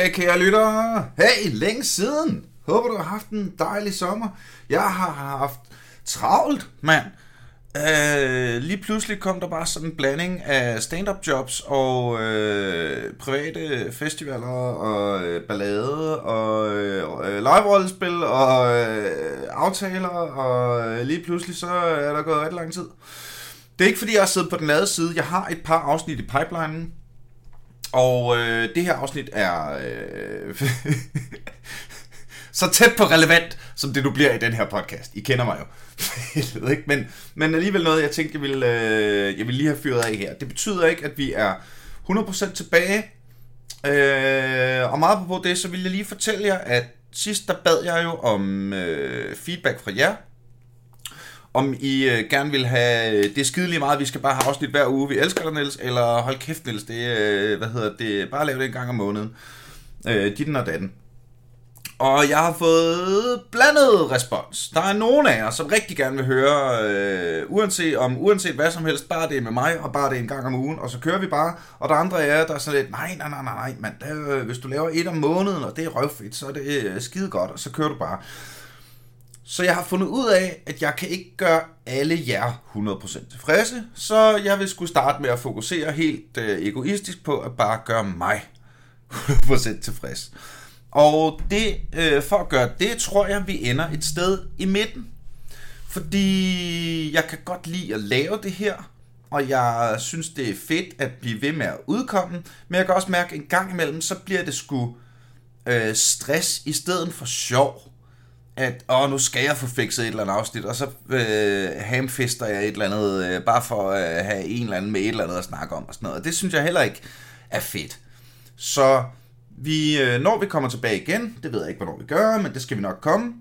Goddag, kære lyttere. Hey, længe siden. Håber, du har haft en dejlig sommer. Jeg har haft travlt, mand. Øh, lige pludselig kom der bare sådan en blanding af stand-up jobs og øh, private festivaler og øh, ballade og øh, live-rollespil og øh, aftaler, og øh, lige pludselig så er der gået ret lang tid. Det er ikke fordi, jeg har siddet på den lade side. Jeg har et par afsnit i pipelinen, og øh, det her afsnit er øh, så tæt på relevant, som det du bliver i den her podcast. I kender mig jo. jeg ved ikke, men, men alligevel noget, jeg tænkte, jeg ville, øh, jeg ville lige have fyret af her. Det betyder ikke, at vi er 100% tilbage. Øh, og meget på det, så vil jeg lige fortælle jer, at sidst der bad jeg jo om øh, feedback fra jer om I øh, gerne vil have, øh, det er meget, vi skal bare have afsnit hver uge, vi elsker dig, Niels, eller hold kæft, Niels, det øh, hvad hedder det, bare lav det en gang om måneden. Øh, ditten og datten. Og jeg har fået blandet respons. Der er nogen af jer, som rigtig gerne vil høre, øh, uanset, om uanset hvad som helst, bare det er med mig, og bare det er en gang om ugen, og så kører vi bare. Og der er andre af jer, der er sådan lidt, nej, nej, nej, nej, mand, der, øh, hvis du laver et om måneden, og det er røvfedt, så er det øh, skide godt, og så kører du bare. Så jeg har fundet ud af, at jeg kan ikke gøre alle jer 100% tilfredse, så jeg vil skulle starte med at fokusere helt øh, egoistisk på at bare gøre mig 100% tilfreds. Og det, øh, for at gøre det, tror jeg, vi ender et sted i midten. Fordi jeg kan godt lide at lave det her, og jeg synes, det er fedt at blive ved med at udkomme, men jeg kan også mærke, at en gang imellem, så bliver det sgu øh, stress i stedet for sjov at åh, nu skal jeg få fikset et eller andet afsnit, og så øh, hamfister jeg et eller andet, øh, bare for at øh, have en eller anden med et eller andet at snakke om og sådan noget. Og det synes jeg heller ikke er fedt. Så vi, øh, når vi kommer tilbage igen, det ved jeg ikke, hvornår vi gør, men det skal vi nok komme.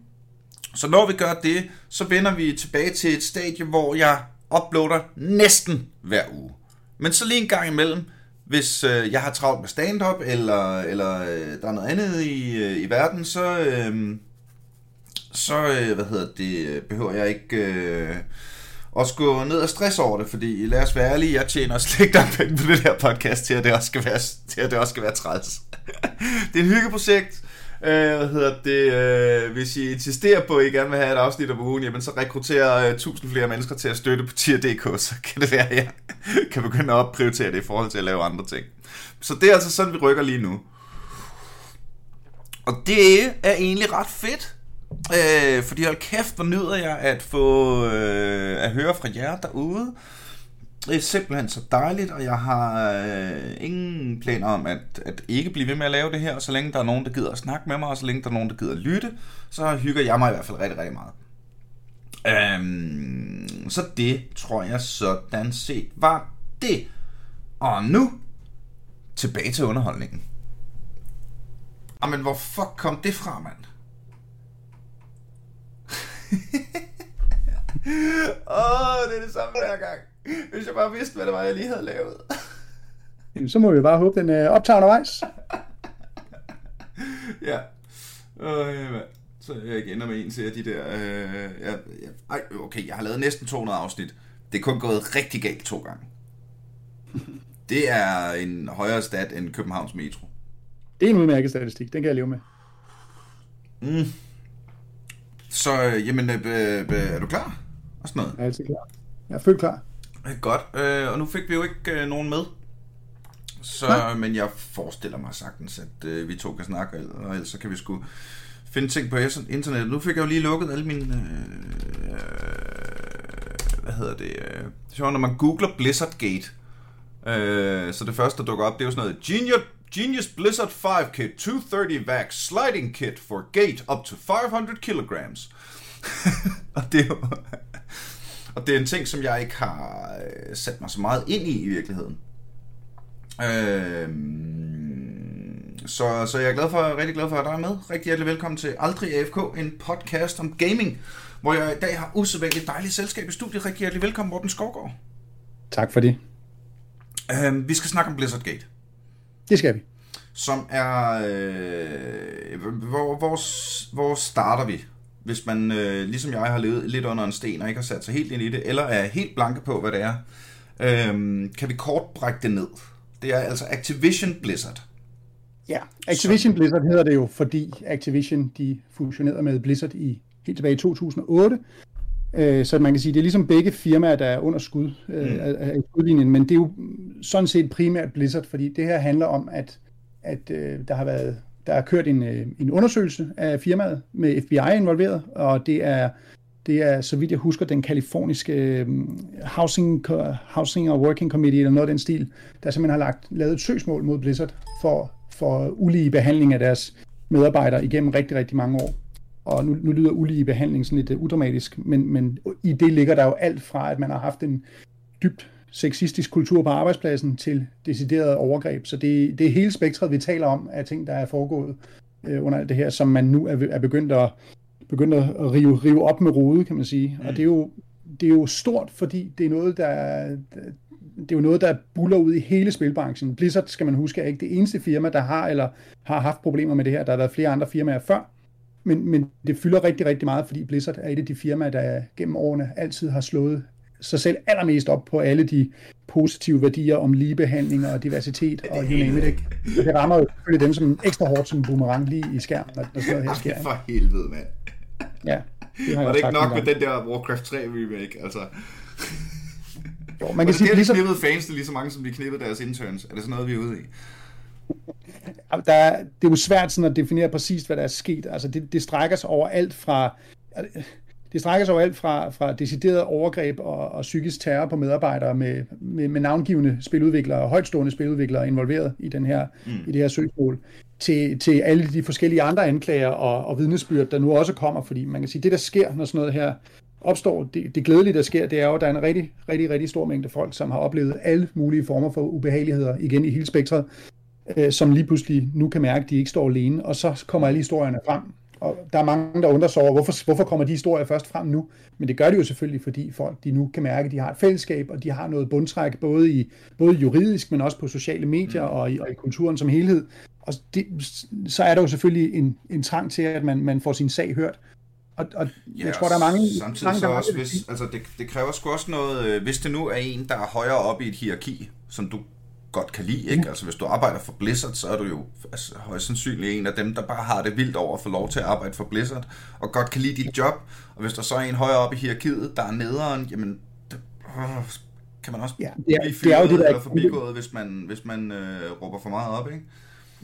Så når vi gør det, så vender vi tilbage til et stadie, hvor jeg uploader næsten hver uge. Men så lige en gang imellem, hvis øh, jeg har travlt med stand-up, eller, eller øh, der er noget andet i, øh, i verden, så, øh, så øh, hvad hedder det, øh, behøver jeg ikke øh, også gå ned og stress over det, fordi lad os være ærlige, jeg tjener slet ikke penge på det her podcast til, at det også skal være, til at det også skal være træls. det er et hyggeprojekt. Øh, hvad hedder det, øh, hvis I insisterer på, at I gerne vil have et afsnit om ugen, jamen så rekrutterer øh, tusind flere mennesker til at støtte på tier.dk, så kan det være, at jeg kan begynde at opprioritere det i forhold til at lave andre ting. Så det er altså sådan, vi rykker lige nu. Og det er egentlig ret fedt. Øh, fordi hold kæft, hvor nyder jeg at få øh, at høre fra jer derude. Det er simpelthen så dejligt, og jeg har øh, ingen planer om at, at ikke blive ved med at lave det her. Så længe der er nogen, der gider at snakke med mig, og så længe der er nogen, der gider at lytte, så hygger jeg mig i hvert fald rigtig, rigtig meget. Øhm, så det tror jeg sådan set var det. Og nu tilbage til underholdningen. Jamen, hvor fuck kom det fra, mand? Åh, oh, det er det samme hver gang. Hvis jeg bare vidste, hvad det var, jeg lige havde lavet. Jamen, så må vi bare håbe, den øh, optager undervejs. ja. Øh, ja, så jeg ikke ender med en til de der... Øh, ja, ja. Ej, okay, jeg har lavet næsten 200 afsnit. Det er kun gået rigtig galt to gange. Det er en højere stat end Københavns Metro. Det er en udmærket statistik, den kan jeg leve med. Mm. Så, øh, jamen, øh, øh, er du klar? Og sådan noget? Jeg er altid klar. Jeg er fuldt klar. Godt, øh, og nu fik vi jo ikke øh, nogen med. Så, Nej. men jeg forestiller mig sagtens, at øh, vi to kan snakke, og ellers så kan vi sgu finde ting på internet. Nu fik jeg jo lige lukket alle mine... Øh, øh, hvad hedder det? Øh, det er når man googler Blizzardgate. Øh, så det første, der dukker op, det er jo sådan noget... Genius, Genius Blizzard 5 Kit 230 Vax Sliding Kit for Gate up to 500 kilograms. og det er jo... Og det er en ting, som jeg ikke har øh, sat mig så meget ind i i virkeligheden. Øh, så, så jeg er glad for, rigtig glad for at dig er med. Rigtig hjertelig velkommen til Aldrig AFK, en podcast om gaming, hvor jeg i dag har usædvanligt dejligt selskab i studiet. Rigtig hjertelig velkommen, Morten Skovgaard. Tak for det. Øh, vi skal snakke om Blizzardgate. Det skal vi. Som er... Øh, hvor, hvor, hvor starter vi? hvis man, øh, ligesom jeg, har levet lidt under en sten og ikke har sat sig helt ind i det, eller er helt blanke på, hvad det er, øh, kan vi kort brække det ned. Det er altså Activision Blizzard. Ja, Activision Blizzard hedder det jo, fordi Activision de fusionerede med Blizzard i helt tilbage i 2008. Øh, så man kan sige, det er ligesom begge firmaer, der er under skud øh, mm. af, skudlinjen, men det er jo sådan set primært Blizzard, fordi det her handler om, at, at øh, der har været der er kørt en, en undersøgelse af firmaet med FBI involveret, og det er det er, så vidt jeg husker, den kaliforniske Housing, Housing og Working Committee, eller noget af den stil, der simpelthen har lagt, lavet et søgsmål mod Blizzard for, for ulige behandling af deres medarbejdere igennem rigtig, rigtig mange år. Og nu, nu lyder ulige behandling sådan lidt uh, udramatisk, men, men i det ligger der jo alt fra, at man har haft en dybt sexistisk kultur på arbejdspladsen til decideret overgreb. Så det, det er hele spektret, vi taler om, af ting, der er foregået øh, under alt det her, som man nu er, er begyndt at begyndt at rive, rive op med rode, kan man sige. Mm. Og det er, jo, det er jo stort, fordi det er noget, der, det er jo noget, der buller ud i hele spilbranchen. Blizzard, skal man huske, er ikke det eneste firma, der har eller har haft problemer med det her. Der har været flere andre firmaer før, men, men det fylder rigtig, rigtig meget, fordi Blizzard er et af de firmaer, der gennem årene altid har slået sig selv allermest op på alle de positive værdier om ligebehandling og diversitet og you name it. Det rammer jo selvfølgelig dem som ekstra hårdt som boomerang lige i skærmen, når, når sådan her sker. For helvede, mand. Ja. Det var det ikke nok med den der Warcraft 3 remake, altså? Jo, man kan sige, det ligesom... knippet fans, det er lige så mange, som de knippede deres interns. Er det sådan noget, vi er ude i? Der er, det er jo svært sådan at definere præcis, hvad der er sket. Altså, det, det strækker sig over alt fra... Det strækker sig over alt fra, fra decideret overgreb og, og psykisk terror på medarbejdere med, med, med navngivende spiludviklere og højtstående spiludviklere involveret i, den her, mm. i det her søgsmål, til, til alle de forskellige andre anklager og, og vidnesbyrd, der nu også kommer, fordi man kan sige, det der sker, når sådan noget her opstår, det, det glædelige, der sker, det er jo, at der er en rigtig, rigtig, rigtig stor mængde folk, som har oplevet alle mulige former for ubehageligheder, igen i hele spektret, øh, som lige pludselig nu kan mærke, at de ikke står alene, og så kommer alle historierne frem. Og der er mange, der undrer sig over, hvorfor, hvorfor kommer de historier først frem nu? Men det gør de jo selvfølgelig, fordi folk de nu kan mærke, at de har et fællesskab, og de har noget bundtræk, både, i, både juridisk, men også på sociale medier og i, og i kulturen som helhed. Og det, så er der jo selvfølgelig en, en trang til, at man, man får sin sag hørt. Og, og ja, jeg tror, der er mange... Samtidig mange, så også, hvis, altså det, det kræver sgu også noget, øh, hvis det nu er en, der er højere oppe i et hierarki, som du godt kan lide, ikke? Mm. Altså hvis du arbejder for Blizzard, så er du jo altså, højst sandsynligt en af dem, der bare har det vildt over at få lov til at arbejde for Blizzard, og godt kan lide dit job, og hvis der så er en højere oppe i hierarkiet, der er nederen, jamen, det, øh, kan man også ja, blive fyret det er jo det, der eller forbigået, hvis man, hvis man øh, råber for meget op, ikke?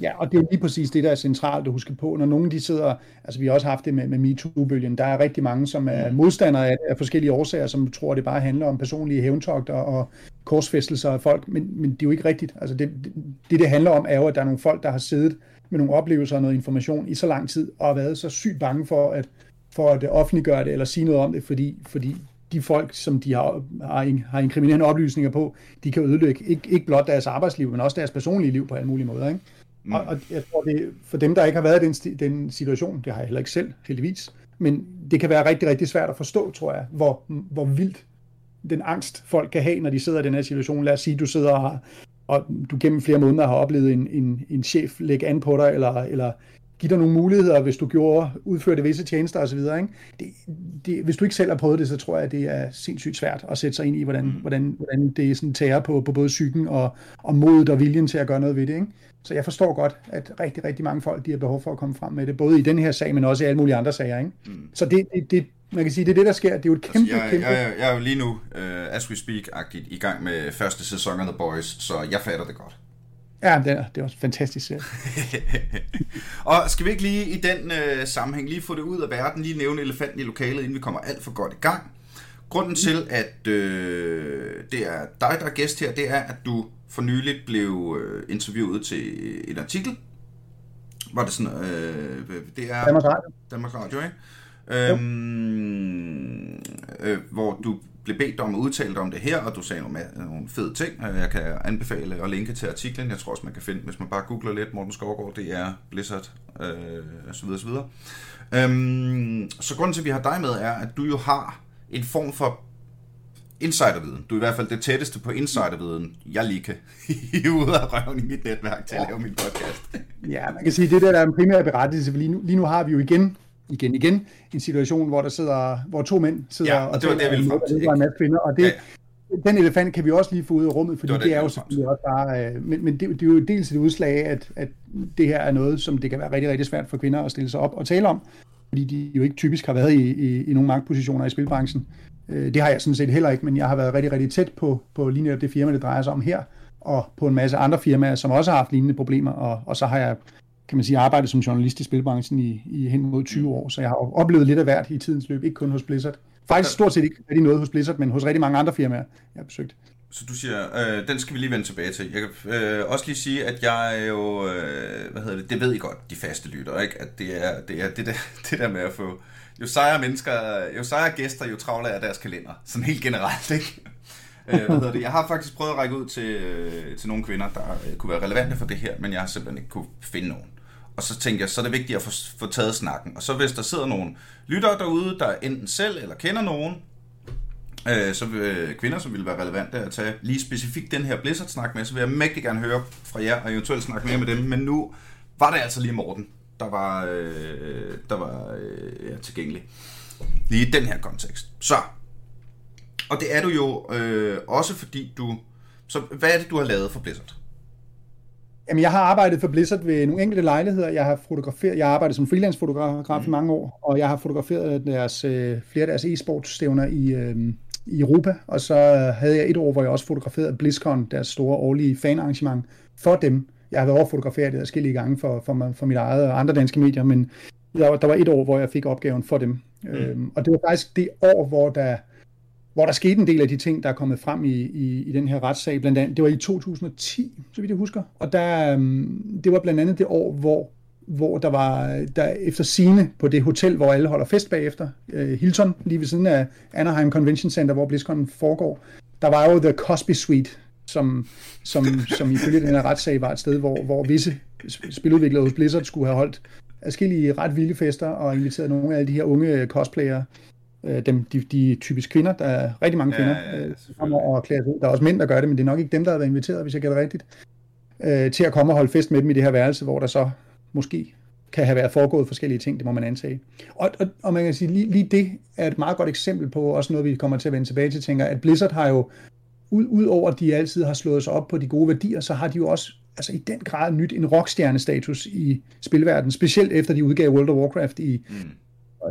Ja, og det er lige præcis det, der er centralt at huske på. Når nogen de sidder, altså vi har også haft det med, med MeToo-bølgen, der er rigtig mange, som er mm. modstandere af, af forskellige årsager, som tror, at det bare handler om personlige hævntogter og korsfæstelser af folk, men, men det er jo ikke rigtigt. Altså det, det, det handler om, er jo, at der er nogle folk, der har siddet med nogle oplevelser og noget information i så lang tid, og har været så sygt bange for at, for at offentliggøre det, eller sige noget om det, fordi, fordi de folk, som de har, har, har inkriminerende oplysninger på, de kan ødelægge ikke, ikke blot deres arbejdsliv, men også deres personlige liv på alle mulige måder. Ikke? Mm. Og, og jeg tror, det for dem, der ikke har været i den, den situation, det har jeg heller ikke selv, heldigvis, men det kan være rigtig, rigtig svært at forstå, tror jeg, hvor, hvor vildt den angst, folk kan have, når de sidder i den her situation. Lad os sige, du sidder og, har, og du gennem flere måneder har oplevet en, en, en chef lægge an på dig, eller, eller give dig nogle muligheder, hvis du gjorde, udførte visse tjenester osv. Ikke? Det, det, hvis du ikke selv har prøvet det, så tror jeg, det er sindssygt svært at sætte sig ind i, hvordan, mm. hvordan, hvordan det sådan tager på, på både psyken og, og modet og viljen til at gøre noget ved det. Ikke? Så jeg forstår godt, at rigtig, rigtig mange folk de har behov for at komme frem med det, både i den her sag, men også i alle mulige andre sager. Ikke? Mm. Så det, det, det, man kan sige, det er det, der sker. Det er jo et altså, kæmpe, altså, jeg, kæmpe... Jeg, jeg, jeg er jo lige nu, uh, as we speak-agtigt, i gang med første sæson af The Boys, så jeg fatter det godt. Ja, det er, det er også fantastisk serie. og skal vi ikke lige i den uh, sammenhæng lige få det ud af verden, lige nævne elefanten i lokalet, inden vi kommer alt for godt i gang. Grunden til, at øh, det er dig, der er gæst her, det er, at du for nyligt blev øh, interviewet til en artikel. Var det sådan, øh, det er... Danmarks Radio. Danmarks Radio, ikke? Øhm, øh, hvor du blev bedt om at udtale om det her, og du sagde nogle, nogle fede ting. Jeg kan anbefale at linke til artiklen. Jeg tror også, man kan finde, hvis man bare googler lidt, Morten Skovgaard, det er Blizzard, øh, så videre, så videre. Øhm, så grunden til, at vi har dig med, er, at du jo har en form for insiderviden. Du er i hvert fald det tætteste på insiderviden, jeg lige kan hive ud af røven i mit netværk til at lave min podcast. ja, man kan sige, det der, der er en primær berettelse, for lige nu, lige nu har vi jo igen igen, igen, en situation, hvor der sidder, hvor to mænd sidder ja, og, og det var det, jeg ville frem til. Og en masse kvinder, og det, ja. den elefant kan vi også lige få ud af rummet, fordi Det det, det er jo selvfølgelig også bare... Øh, men men det, det er jo dels et udslag af, at, at det her er noget, som det kan være rigtig, rigtig svært for kvinder at stille sig op og tale om, fordi de jo ikke typisk har været i, i, i nogle magtpositioner i spilbranchen. Øh, det har jeg sådan set heller ikke, men jeg har været rigtig, rigtig tæt på, på lige netop det firma, det drejer sig om her, og på en masse andre firmaer, som også har haft lignende problemer, og, og så har jeg kan man sige, arbejdet som journalist i spilbranchen i, i hen mod 20 år, så jeg har oplevet lidt af hvert i tidens løb, ikke kun hos Blizzard. Faktisk stort set ikke rigtig noget hos Blizzard, men hos rigtig mange andre firmaer, jeg har besøgt. Så du siger, øh, den skal vi lige vende tilbage til. Jeg kan øh, også lige sige, at jeg er jo, øh, hvad hedder det, det ved I godt, de faste lytter, ikke? At det er det, er det, der, det der med at få, jo sejere mennesker, jo sejere gæster, jo travlere er deres kalender. Sådan helt generelt, ikke? øh, hvad hedder det? Jeg har faktisk prøvet at række ud til, øh, til nogle kvinder, der øh, kunne være relevante for det her, men jeg har simpelthen ikke kunne finde nogen. Og så tænker jeg, så er det vigtigt at få, få taget snakken. Og så hvis der sidder nogen lyttere derude, der enten selv eller kender nogen, øh, så øh, kvinder, som ville være relevante at tage lige specifikt den her Blizzard-snak med, så vil jeg mægtig gerne høre fra jer, og eventuelt snakke mere med dem. Men nu var det altså lige Morten, der var, øh, der var øh, ja, tilgængelig. Lige i den her kontekst. Så, og det er du jo øh, også fordi du... Så hvad er det, du har lavet for Blizzard? Jamen, jeg har arbejdet for Blizzard ved nogle enkelte lejligheder. Jeg har fotograferet, jeg har arbejdet som freelance-fotograf mm. i mange år, og jeg har fotograferet deres, øh, flere af deres e-sportstævner i, øh, i Europa, og så havde jeg et år, hvor jeg også fotograferede BlizzCon, deres store årlige fanarrangement, for dem. Jeg har været over fotograferet det forskellige gange for, for, for mit eget og andre danske medier, men der, der var et år, hvor jeg fik opgaven for dem. Mm. Øhm, og det var faktisk det år, hvor der, hvor der skete en del af de ting, der er kommet frem i, i, i den her retssag. Blandt andet, det var i 2010, så vidt jeg husker. Og der, øhm, det var blandt andet det år, hvor hvor der var der efter sine på det hotel, hvor alle holder fest bagefter, øh, Hilton, lige ved siden af Anaheim Convention Center, hvor BlizzCon foregår, der var jo The Cosby Suite, som, som, som ifølge den her retssag var et sted, hvor, hvor visse spiludviklere hos Blizzard skulle have holdt adskillige ret vilde fester og inviteret nogle af alle de her unge cosplayere, øh, dem, de, de typisk kvinder, der er rigtig mange kvinder, ja, ja, kommer og klæder sig. Der er også mænd, der gør det, men det er nok ikke dem, der har været inviteret, hvis jeg gætter rigtigt, øh, til at komme og holde fest med dem i det her værelse, hvor der så måske kan have været foregået forskellige ting, det må man antage. Og, og, og man kan sige, lige, lige det er et meget godt eksempel på, også noget vi kommer til at vende tilbage til, tænker, at Blizzard har jo, ud, ud over at de altid har slået sig op på de gode værdier, så har de jo også altså i den grad nyt en rockstjernestatus i spilverdenen, specielt efter de udgav World of Warcraft i mm.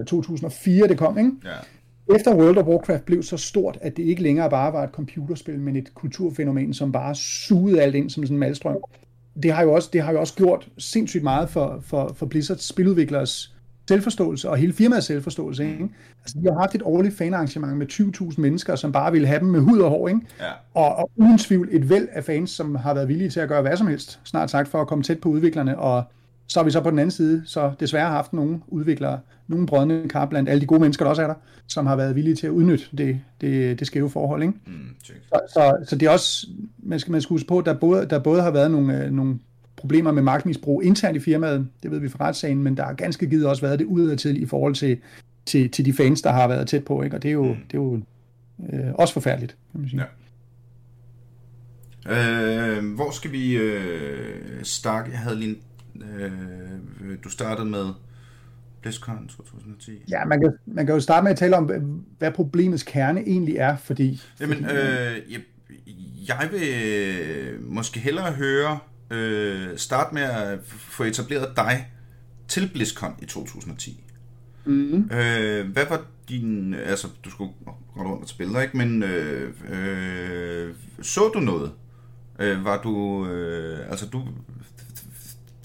2004, det kom, ikke? Ja. Efter World of Warcraft blev så stort, at det ikke længere bare var et computerspil, men et kulturfænomen, som bare sugede alt ind som sådan en malstrøm, det har jo også, det har jo også gjort sindssygt meget for, for, for Blizzards spiludviklers selvforståelse og hele firmaets selvforståelse. Ikke? Altså, de har haft et årligt fanarrangement med 20.000 mennesker, som bare ville have dem med hud og hår. Ikke? Ja. Og, og uden tvivl et væld af fans, som har været villige til at gøre hvad som helst, snart sagt, for at komme tæt på udviklerne. Og så har vi så på den anden side så desværre haft nogle udviklere, nogle brødne kar blandt alle de gode mennesker, der også er der, som har været villige til at udnytte det, det, det skæve forhold. Ikke? Mm, så, så, så det er også, man skal, man skal huske på, at der både, der både har været nogle, nogle problemer med magtmisbrug internt i firmaet, det ved vi fra retssagen, men der har ganske givet også været det udadtil i forhold til, til, til de fans, der har været tæt på, ikke? og det er jo, mm. det er jo øh, også forfærdeligt, kan man sige. Ja. Øh, hvor skal vi øh, starte? Jeg havde lige en, øh, du startede med BlizzCon 2010. Ja, man kan, man kan jo starte med at tale om, hvad problemets kerne egentlig er, fordi... Jamen, fordi, øh, jeg, jeg vil måske hellere høre, øh, starte med at få etableret dig til BlizzCon i 2010. Mm-hmm. Øh, hvad var din... Altså, du skulle gå rundt og spille, ikke? Men øh, øh, så du noget? Øh, var du... Øh, altså, du...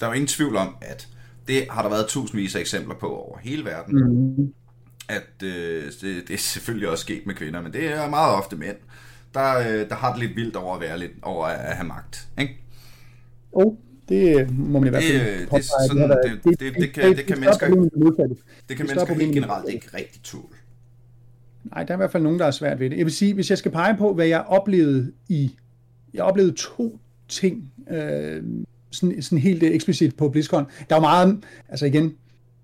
Der er jo ingen tvivl om, at det har der været tusindvis af eksempler på over hele verden. Mm. At øh, det, det er selvfølgelig også sket med kvinder, men det er meget ofte mænd, der, øh, der har det lidt vildt over at være lidt over at have magt. Ikke? Oh, det må man i hvert fald sådan, det, det, det, det, kan, det kan mennesker, det kan mennesker helt generelt ikke rigtig tåle. Nej, der er i hvert fald nogen, der er svært ved det. Jeg vil sige, hvis jeg skal pege på, hvad jeg oplevede i... Jeg oplevede to ting, øh, sådan, sådan helt eksplicit på BlizzCon. Der var meget, altså igen,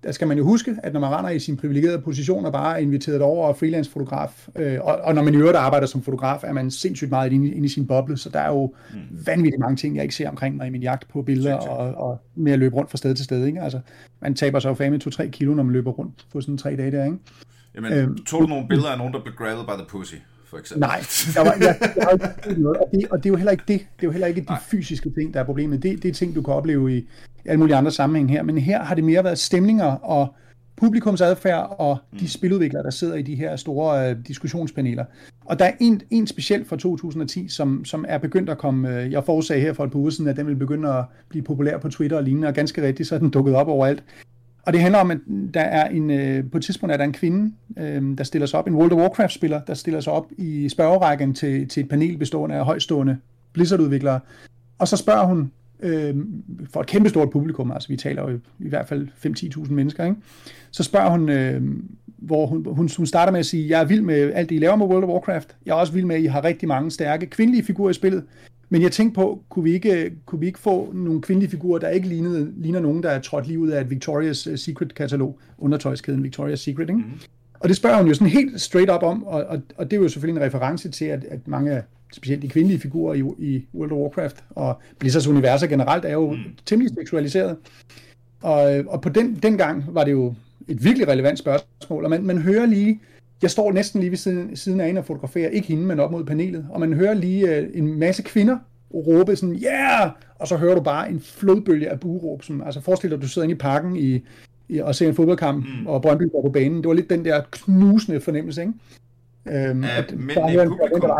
der skal man jo huske, at når man render i sin privilegerede position og bare er inviteret over og freelance-fotograf, øh, og, og når man i øvrigt arbejder som fotograf, er man sindssygt meget inde, inde i sin boble, så der er jo mm. vanvittigt mange ting, jeg ikke ser omkring mig i min jagt på billeder og, og med at løbe rundt fra sted til sted. Ikke? Altså, man taber sig jo fame 2-3 kilo, når man løber rundt på sådan tre dage der, ikke? Jamen, øhm, tog du nogle billeder af nogen, der blev grabbed by the pussy? For eksempel. Nej, der var, jeg, jeg har noget, og, det, og det er jo heller ikke det. Det er jo heller ikke de Nej. fysiske ting, der er problemet. Det, det er ting, du kan opleve i alle mulige andre sammenhæng her. Men her har det mere været stemninger og publikumsadfærd og de Mm. spiludviklere, der sidder i de her store øh, diskussionspaneler. Og der er en, en specielt fra 2010, som, som er begyndt at komme, øh, jeg forudsagde her for et par uger siden, at den vil begynde at blive populær på Twitter og lignende, og ganske rigtigt, så er den dukket op overalt. Og det handler om, at der er en, øh, på et tidspunkt er der en kvinde, øh, der stiller sig op, en World of Warcraft-spiller, der stiller sig op i spørgerækken til, til et panel bestående af højstående Blizzard-udviklere. Og så spørger hun øh, for et kæmpestort publikum, altså vi taler jo i, i hvert fald 5-10.000 mennesker, ikke? så spørger hun, øh, hvor hun, hun, hun starter med at sige, jeg er vild med alt det, I laver med World of Warcraft. Jeg er også vild med, at I har rigtig mange stærke kvindelige figurer i spillet. Men jeg tænkte på, kunne vi ikke, kunne vi ikke få nogle kvindelige figurer, der ikke lignede, ligner nogen, der er trådt lige ud af et Victoria's øh, Secret-katalog, undertøjskæden Victoria's Secret, ikke? Mm. Og det spørger hun jo sådan helt straight up om, og, og, og det er jo selvfølgelig en reference til, at, at mange specielt de kvindelige figurer i, i World of Warcraft og Blizzards universer generelt er jo mm. temmelig seksualiseret. Og, og på den, den gang var det jo et virkelig relevant spørgsmål, og man, man hører lige, jeg står næsten lige ved siden, siden af en og fotograferer, ikke hende, men op mod panelet, og man hører lige uh, en masse kvinder råbe sådan, yeah! Og så hører du bare en flodbølge af buråb, som, altså forestil dig, at du sidder inde i parken i, i, og ser en fodboldkamp, mm. og Brøndby går på banen. Det var lidt den der knusende fornemmelse, ikke? Øhm, at, men i publikum,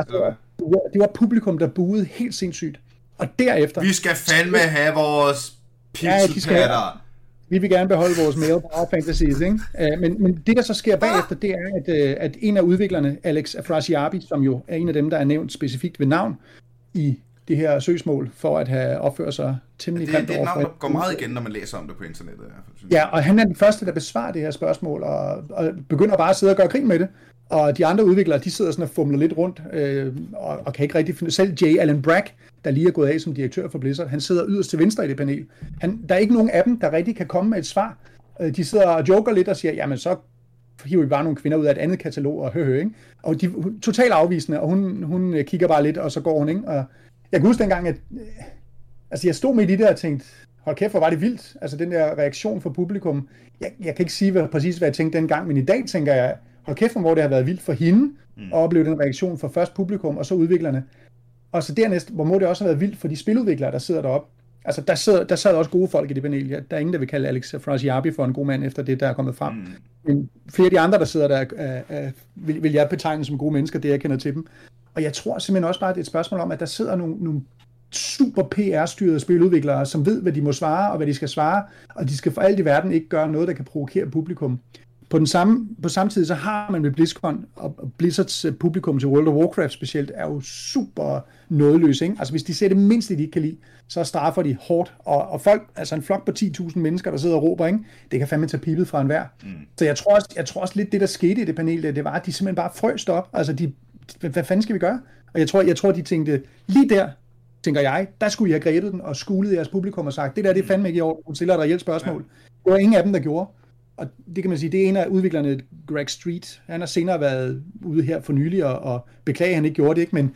det, var, det publikum, der buede helt sindssygt. Og derefter... Vi skal fandme have vores pixelpatter. Ja, vi vil gerne beholde vores male power fantasies, ikke? Uh, men, men det, der så sker bagefter, det er, at, uh, at en af udviklerne, Alex Afrasiabi, som jo er en af dem, der er nævnt specifikt ved navn i det her søgsmål, for at have opført sig temmelig ja, det, det er et navn, der går meget igen, når man læser om det på internettet. I hvert fald, ja, og han er den første, der besvarer det her spørgsmål, og, og begynder bare at sidde og gøre grin med det. Og de andre udviklere, de sidder sådan og fumler lidt rundt, øh, og, og kan ikke rigtig finde... Selv J. Allen Brack, der lige er gået af som direktør for Blizzard, han sidder yderst til venstre i det panel. Han, der er ikke nogen af dem, der rigtig kan komme med et svar. Øh, de sidder og joker lidt og siger, jamen så hiver vi bare nogle kvinder ud af et andet katalog og høhø, ikke? Og de er totalt afvisende, og hun, hun øh, kigger bare lidt, og så går hun, ikke? Og jeg kan huske dengang, at øh, altså jeg stod midt i det og tænkte, hold kæft, hvor var det vildt. Altså den der reaktion fra publikum. Jeg, jeg kan ikke sige hvad, præcis, hvad jeg tænkte dengang, men i dag tænker jeg, hold kæft, hvor det har været vildt for hende mm. at opleve den reaktion fra først publikum og så udviklerne. Og så dernæst, hvor må det også have været vildt for de spiludviklere, der sidder deroppe. Altså, der, sidder, der sad også gode folk i det panel. Ja, der er ingen, der vil kalde Alex Frasiabi for en god mand, efter det, der er kommet frem. Mm. Men flere af de andre, der sidder der, uh, uh, vil, vil jeg betegne som gode mennesker, det jeg kender til dem. Og jeg tror simpelthen også bare, at det er et spørgsmål om, at der sidder nogle, nogle super PR-styrede spiludviklere, som ved, hvad de må svare, og hvad de skal svare, og de skal for alt i verden ikke gøre noget, der kan provokere publikum. På, den samme, på samme tid, så har man med BlizzCon, og Blizzards publikum til World of Warcraft specielt, er jo super nådeløse. Ikke? Altså hvis de ser det mindste, de ikke kan lide, så straffer de hårdt. Og, og folk, altså en flok på 10.000 mennesker, der sidder og råber, ikke? det kan fandme tage pipet fra enhver. Mm. Så jeg tror, også, jeg tror også lidt, det der skete i det panel, det, det var, at de simpelthen bare frøste op. Altså de, hvad fanden skal vi gøre? Og jeg tror, jeg tror, de tænkte, lige der, tænker jeg, der skulle I have grebet den og skulet jeres publikum og sagt, det der, det er fandme ikke i orden, hun stiller et reelt spørgsmål. Det var ingen af dem, der gjorde. Og det kan man sige, det er en af udviklerne, Greg Street. Han har senere været ude her for nylig og, og beklage, at han ikke gjorde det, ikke? men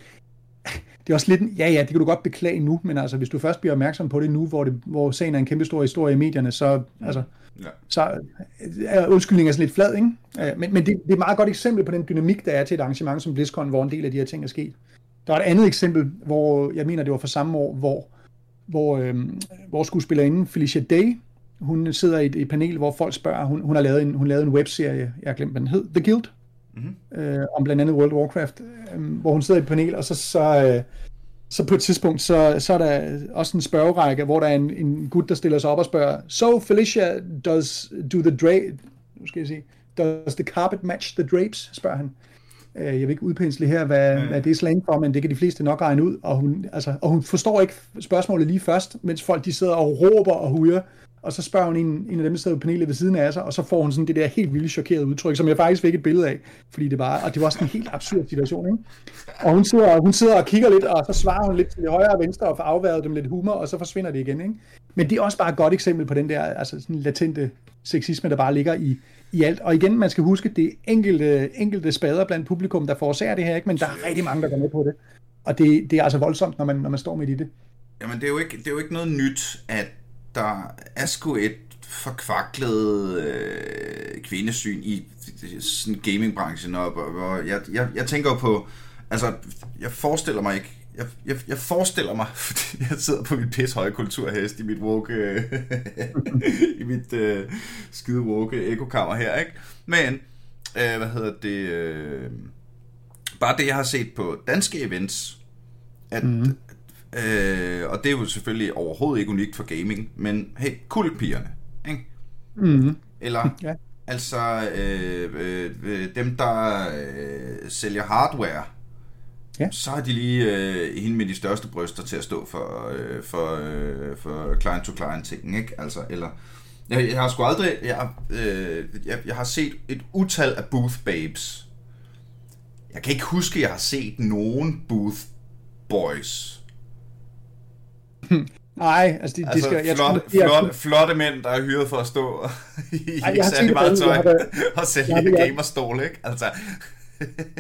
det er også lidt, ja ja, det kan du godt beklage nu, men altså, hvis du først bliver opmærksom på det nu, hvor, det, hvor sagen er en kæmpe stor historie i medierne, så, altså, ja. så er undskyldningen er sådan lidt flad, ikke? Men, men det, det er et meget godt eksempel på den dynamik, der er til et arrangement som BlizzCon, hvor en del af de her ting er sket. Der var et andet eksempel, hvor jeg mener, det var fra samme år, hvor, hvor øhm, vores skuespillerinde Felicia Day, hun sidder i et, et panel, hvor folk spørger, hun, hun har lavet en, hun lavede en webserie, jeg har glemt, hvad den hed, The Guild, mm-hmm. øh, om blandt andet World of Warcraft, øh, hvor hun sidder i et panel, og så, så, øh, så på et tidspunkt, så, så er der også en spørgerække, hvor der er en, en gut, der stiller sig op og spørger, So Felicia, does do the dra nu skal jeg sige, does the carpet match the drapes, spørger han. Jeg vil ikke udpensle her, hvad, mm. hvad det er slang for, men det kan de fleste nok regne ud, og hun, altså, og hun forstår ikke spørgsmålet lige først, mens folk de sidder og råber og hujer, og så spørger hun en, en af dem, der sidder på panelet ved siden af sig, og så får hun sådan det der helt vildt chokerede udtryk, som jeg faktisk fik et billede af, fordi det var, og det var sådan en helt absurd situation, ikke? Og hun sidder, hun sidder og kigger lidt, og så svarer hun lidt til højre og venstre, og får afværet dem lidt humor, og så forsvinder det igen, ikke? Men det er også bare et godt eksempel på den der, altså sådan latente sexisme, der bare ligger i, i alt. Og igen, man skal huske, det er enkelte, enkelte spader blandt publikum, der forårsager det her, ikke? men der er rigtig mange, der går med på det. Og det, det er altså voldsomt, når man, når man står midt i det. Jamen, det er, jo ikke, det er jo ikke noget nyt, at der er sgu et forkvaklet øh, kvindesyn i sådan gamingbranchen, og, og jeg, jeg, jeg tænker på, altså, jeg forestiller mig ikke, jeg, jeg, jeg forestiller mig, fordi jeg sidder på mit pishøje kulturhest i mit woke, øh, i mit øh, skide woke ekokammer her, ikke? Men, øh, hvad hedder det, øh, bare det, jeg har set på danske events, at, mm øh, og det er jo selvfølgelig overhovedet ikke unikt for gaming, men hey, kultpigerne, ikke? Mm. Eller, ja. altså, øh, øh, dem, der øh, sælger hardware, ja. så har de lige øh, hende med de største bryster til at stå for, øh, for, øh, for client-to-client ting, ikke? Altså, eller, jeg, jeg har sgu aldrig, jeg, øh, jeg, jeg har set et utal af booth babes. Jeg kan ikke huske, at jeg har set nogen booth boys. Nej, altså de, altså, de skal... Jeg flot, tror, de flot, flotte mænd, der er hyret for at stå i Ej, ikke særlig meget tøj og sælge gamerstol, ikke? Altså,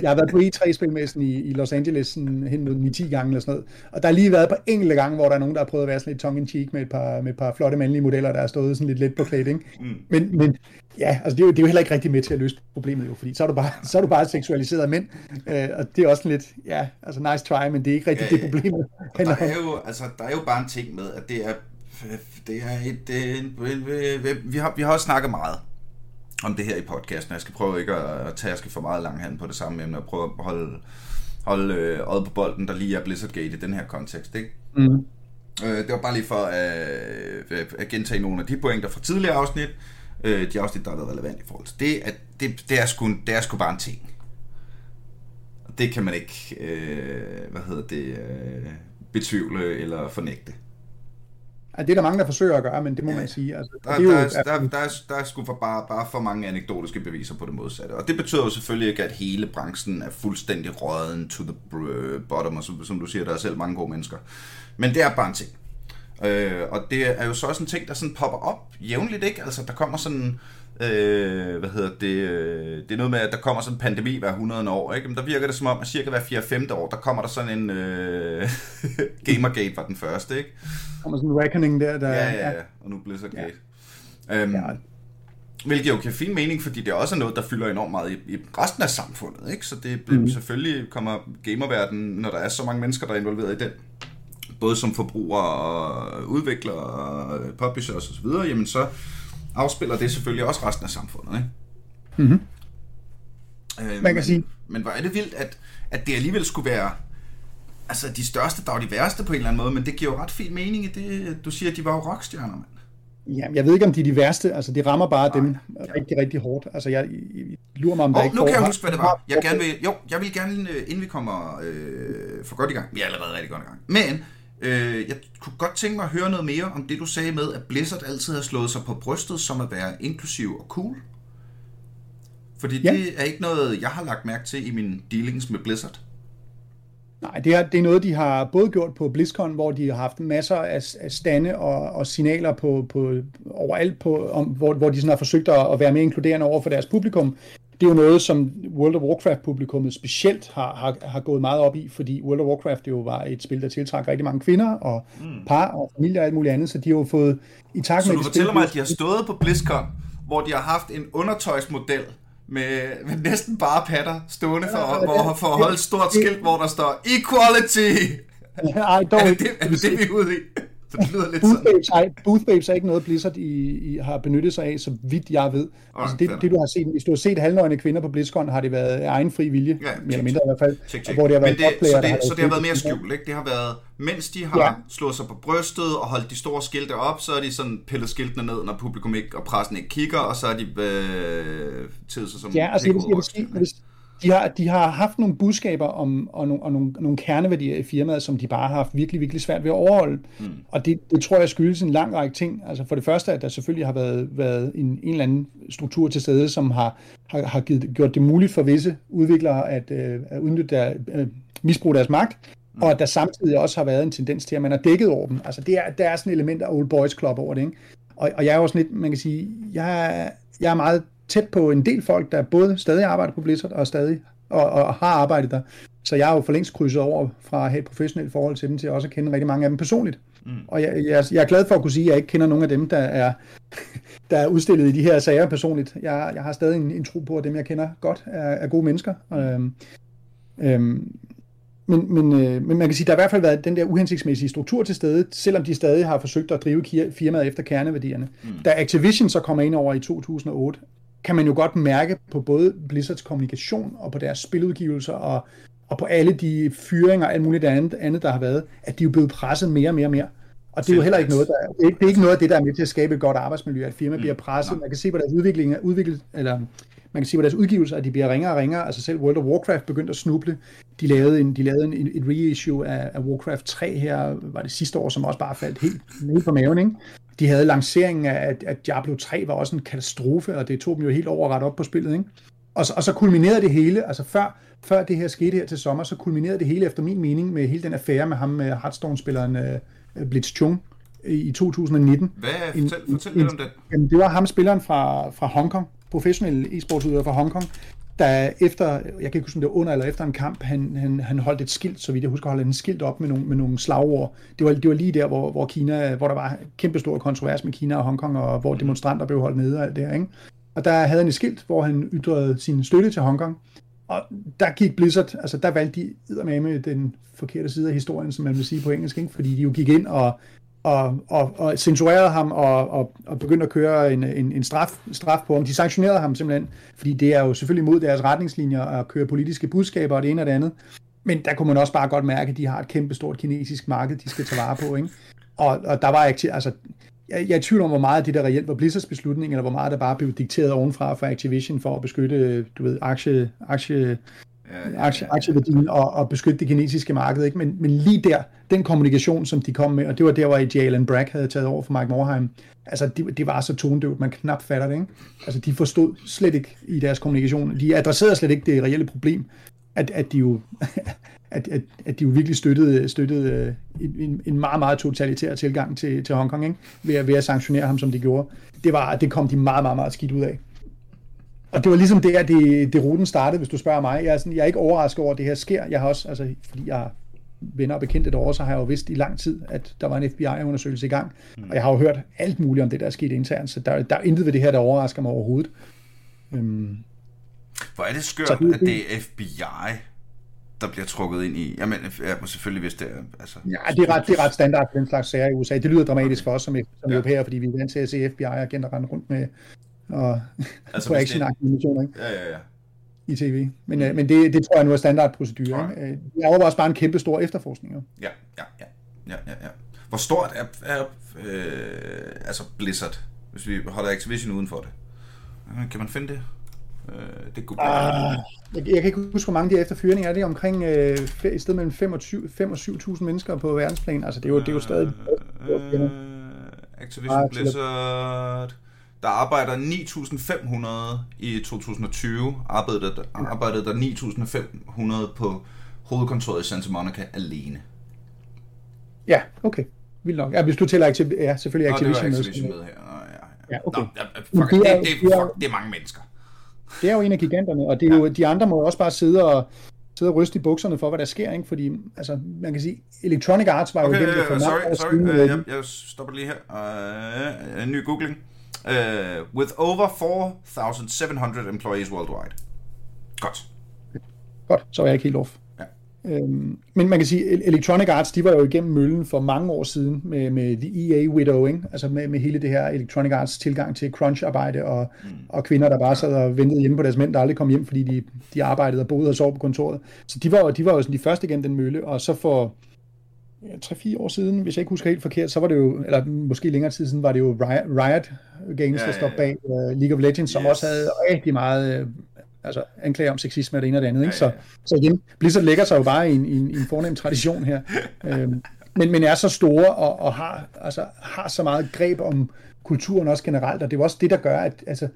jeg har været på E3-spilmessen i, i Los Angeles sådan, hen mod 10 gange eller sådan noget. Og der har lige været på enkelte gange, hvor der er nogen, der har prøvet at være sådan lidt tongue-in-cheek med et par, med et par flotte mandlige modeller, der er stået sådan lidt let på klædt, ikke? Mm. Men, men ja, altså det er, jo, det er jo heller ikke rigtig med til at løse problemet jo, fordi så er du bare, så er du bare seksualiseret mænd, øh, og det er også lidt, ja, altså nice try, men det er ikke rigtig ja, det problemet. Der er, jo, altså, der er jo bare en ting med, at det er, det er et, det er en, vi, har, vi har også snakket meget om det her i podcasten. Jeg skal prøve ikke at, tage for meget langhand på det samme emne, og prøve at holde, holde øh, øjet på bolden, der lige er Blizzardgate i den her kontekst. Ikke? Mm. Øh, det var bare lige for at, øh, at gentage nogle af de pointer fra tidligere afsnit, øh, de afsnit, der har været relevant i forhold til det, at det, det, er, sgu, det er sgu bare en ting. Og det kan man ikke, øh, hvad hedder det, øh, betvivle eller fornægte. Ja, det er der mange, der forsøger at gøre, men det må ja. man sige. Altså, der, det er jo, der, der, der, er, der er sgu for bare, bare for mange anekdotiske beviser på det modsatte. Og det betyder jo selvfølgelig ikke, at hele branchen er fuldstændig råden to the bottom, og som, som du siger, der er selv mange gode mennesker. Men det er bare en ting. Øh, og det er jo så også en ting, der sådan popper op jævnligt, ikke? Altså, der kommer sådan øh, hvad hedder det, øh, det er noget med, at der kommer sådan en pandemi hver 100 år, ikke? Men der virker det som om, at cirka hver 4-5 år, der kommer der sådan en øh, Gamergate var den første, ikke? Der kommer sådan en reckoning der, der... Ja, ja, ja, og nu Blizzardgate. Ja. Øhm, ja. Hvilket jo kan finde mening, fordi det er også noget, der fylder enormt meget i, i resten af samfundet, ikke? Så det mm. selvfølgelig kommer gamerverdenen, når der er så mange mennesker, der er involveret i den, både som forbrugere og udviklere og publishers osv., jamen så afspiller det selvfølgelig også resten af samfundet. Ikke? Mm-hmm. Øh, Man kan men, sige. Men hvor er det vildt, at, at det alligevel skulle være altså de største, der var de værste på en eller anden måde, men det giver jo ret fin mening i det, du siger, at de var jo rockstjerner, mand. Ja, jeg ved ikke, om de er de værste. Altså, de rammer bare Nej, dem ja. rigtig, rigtig hårdt. Altså, jeg, jeg lurer mig, om der oh, ikke nu kan jeg huske, hvad det var. Jeg gerne vil, jo, jeg vil gerne, øh, inden vi kommer øh, for godt i gang. Vi er allerede rigtig godt i gang. Men Øh, jeg kunne godt tænke mig at høre noget mere om det, du sagde med, at Blizzard altid har slået sig på brystet som at være inklusiv og cool. Fordi ja. det er ikke noget, jeg har lagt mærke til i mine dealings med Blizzard. Nej, det er, det er noget, de har både gjort på BlizzCon, hvor de har haft masser af, af stande og, og signaler på, på overalt, på, om, hvor, hvor de sådan har forsøgt at, at være mere inkluderende over for deres publikum det er jo noget, som World of Warcraft-publikummet specielt har, har, har gået meget op i, fordi World of Warcraft jo var et spil, der tiltrækker rigtig mange kvinder og mm. par og familier og alt muligt andet, så de har jo fået i takt med... Så du fortæller mig, at de har stået på BlizzCon, hvor de har haft en undertøjsmodel med, med næsten bare patter stående for, ja, for, for at holde et stort skilt, hvor der står Equality! Ej, dog er det det, er det, det vi er ude i? Så det lyder lidt Booth Babes, er, Booth Babes er ikke noget, Blizzard i, i, har benyttet sig af, så vidt jeg ved. Oh, altså det, det, du har set, hvis du har set halvnøgne kvinder på BlizzCon, har det været egen fri vilje, ja, mere eller mindre i hvert fald. Check, check. Hvor det har været Men det, så, det, har så det har været mere skjult, ikke? Det har været, mens de har ja. slået sig på brystet og holdt de store skilte op, så er de sådan pillet skiltene ned, når publikum ikke og pressen ikke kigger, og så er de øh, til sig som Ja, altså det vil sige, hvis, de har, de har haft nogle budskaber om, og, nogle, og nogle, nogle kerneværdier i firmaet, som de bare har haft virkelig, virkelig svært ved at overholde. Mm. Og det, det tror jeg skyldes en lang række ting. Altså for det første, at der selvfølgelig har været, været en, en eller anden struktur til stede, som har, har, har givet, gjort det muligt for visse udviklere at, øh, at udnytte der, øh, misbruge deres magt, mm. og at der samtidig også har været en tendens til, at man har dækket over dem. Altså det er, der er sådan et element af Old Boys Club over det. Ikke? Og, og jeg er også lidt, man kan sige, jeg, jeg er meget tæt på en del folk, der både stadig arbejder på Blizzard og stadig og, og har arbejdet der. Så jeg har jo for længst krydset over fra at have et professionelt forhold til dem, til også at kende rigtig mange af dem personligt. Mm. Og jeg, jeg, jeg er glad for at kunne sige, at jeg ikke kender nogen af dem, der er, der er udstillet i de her sager personligt. Jeg, jeg har stadig en, en tro på, at dem, jeg kender godt, er, er gode mennesker. Øhm, øhm, men, men, øh, men man kan sige, at der har i hvert fald været den der uhensigtsmæssige struktur til stede, selvom de stadig har forsøgt at drive firmaet efter kerneværdierne. Mm. Da Activision så kommer ind over i 2008, kan man jo godt mærke på både Blizzards kommunikation og på deres spiludgivelser og, og på alle de fyringer og alt muligt andet, andet, der har været, at de er blevet presset mere og mere og mere. Og det er jo heller ikke noget, der, det er, det er ikke noget af det, der er med til at skabe et godt arbejdsmiljø, at firma mm. bliver presset. Man kan se på deres udvikling, udviklet, eller man kan se på deres udgivelser, at de bliver ringere og ringere. Altså selv World of Warcraft begyndte at snuble. De lavede en, de lavede en, en reissue af, af Warcraft 3 her, var det sidste år, som også bare faldt helt ned på maven. Ikke? De havde lanceringen af, at Diablo 3 var også en katastrofe, og det tog dem jo helt over ret op på spillet. Ikke? Og, så, og så kulminerede det hele, altså før, før det her skete her til sommer, så kulminerede det hele efter min mening med hele den affære med ham med Hearthstone-spilleren uh, Blitz Chung i 2019. Hvad? Fortæl, en, fortæl lidt om det. Jamen, det var ham, spilleren fra, fra Hongkong, professionel e-sportsudøver fra Hongkong, der efter, jeg kan ikke huske, om det var under eller efter en kamp, han, han, han holdt et skilt, så vidt jeg husker, holdt en skilt op med nogle, med nogle slagord. Det var, det var lige der, hvor, hvor, Kina, hvor der var kæmpe stor kontrovers med Kina og Hongkong, og hvor demonstranter blev holdt nede og alt det her. Ikke? Og der havde han et skilt, hvor han ytrede sin støtte til Hongkong. Og der gik Blizzard, altså der valgte de med den forkerte side af historien, som man vil sige på engelsk, ikke? fordi de jo gik ind og og, og, og censurerede ham og, og, og begyndte at køre en, en, en straf, straf på ham. De sanktionerede ham simpelthen, fordi det er jo selvfølgelig mod deres retningslinjer at køre politiske budskaber og det ene og det andet. Men der kunne man også bare godt mærke, at de har et kæmpe stort kinesisk marked, de skal tage vare på. Ikke? Og, og der var ikke, altså, jeg, jeg er i tvivl om, hvor meget det der reelt var Blizzards beslutning, eller hvor meget der bare blev dikteret ovenfra fra Activision for at beskytte, du ved, aktie, aktie Øh, aktie, aktieværdien og, og beskytte det kinesiske marked. Ikke? Men, men lige der, den kommunikation, som de kom med, og det var der, hvor Jalen Brack havde taget over for Mike Morheim, altså det, det var så tondøvt, man knap fatter det. Ikke? Altså de forstod slet ikke i deres kommunikation, de adresserede slet ikke det reelle problem, at, at de jo at, at, at de jo virkelig støttede, støttede øh, en, en meget, meget totalitær tilgang til, til Hongkong, ikke? Ved, at, ved at sanktionere ham, som de gjorde. Det, var, det kom de meget, meget, meget skidt ud af. Og det var ligesom der, det, det ruten startede, hvis du spørger mig. Jeg er, sådan, jeg er ikke overrasket over, at det her sker. Jeg har også, altså, fordi jeg venner og bekendte år, så har jeg jo vidst i lang tid, at der var en FBI-undersøgelse i gang. Mm. Og jeg har jo hørt alt muligt om det, der er sket internt, så der, der er intet ved det her, der overrasker mig overhovedet. Øhm, Hvor er det skørt, det, at det er FBI, der bliver trukket ind i... Jamen, jeg må selvfølgelig, hvis det er... Altså, ja, det er, ret, det er ret standard for den slags sager i USA. Det lyder dramatisk okay. for os som, som ja. europæer, fordi vi er vant til at se FBI-agenter rende rundt med og altså, på action animationer ikke? Ja, ja, ja. i tv. Men, mm. men det, det tror jeg nu er standardprocedur. Ja. Ikke? Det er også bare en kæmpe stor efterforskning. Jo. Ja, ja, ja. ja, ja, ja. Hvor stort er, er øh, altså Blizzard, hvis vi holder Activision uden for det? Kan man finde det? Øh, det kunne ah, jeg, jeg kan ikke huske, hvor mange de efter fyringer er. Det omkring øh, et sted mellem 5 og 7.000 mennesker på verdensplan. Altså, det er jo, det er jo stadig... Øh, øh, Activision Blizzard... Der arbejder 9.500 i 2020, arbejdede der, arbejdede der 9.500 på hovedkontoret i Santa Monica alene. Ja, okay. Vildt nok. Ja, hvis du tæller Activ- ja, selvfølgelig Activision, Nå, det Activision med. med her. Nå, ja, ja. ja okay. Nå, ja, fuck, det, er, det, det, fuck, det er mange mennesker. Det er jo en af giganterne, og det er ja. jo, de andre må også bare sidde og sidde og ryste i bukserne for, hvad der sker, ikke? fordi altså, man kan sige, Electronic Arts var okay, jo den, for sorry, sorry, uh, jeg, jeg stopper lige her. Uh, en ny googling uh, with over 4,700 employees worldwide. Godt. Godt, så er jeg ikke helt off. Ja. Øhm, men man kan sige, Electronic Arts, de var jo igennem møllen for mange år siden med, med The EA Widowing, altså med, med hele det her Electronic Arts tilgang til crunch-arbejde og, mm. og kvinder, der bare sad og ventede hjemme på deres mænd, der aldrig kom hjem, fordi de, de arbejdede og boede og sov på kontoret. Så de var, de var jo sådan de første igennem den mølle, og så for 3-4 år siden, hvis jeg ikke husker helt forkert, så var det jo, eller måske længere tid siden, var det jo Riot, Riot Games, ja, der står bag uh, League of Legends, som yes. også havde rigtig meget uh, altså, anklager om sexisme og det ene og det andet. Ikke? Så, så igen, Blizzard lægger sig jo bare i en, i en, i en fornem tradition her. øhm, men, men er så store og, og har, altså, har så meget greb om kulturen også generelt, og det er også det, der gør, at altså,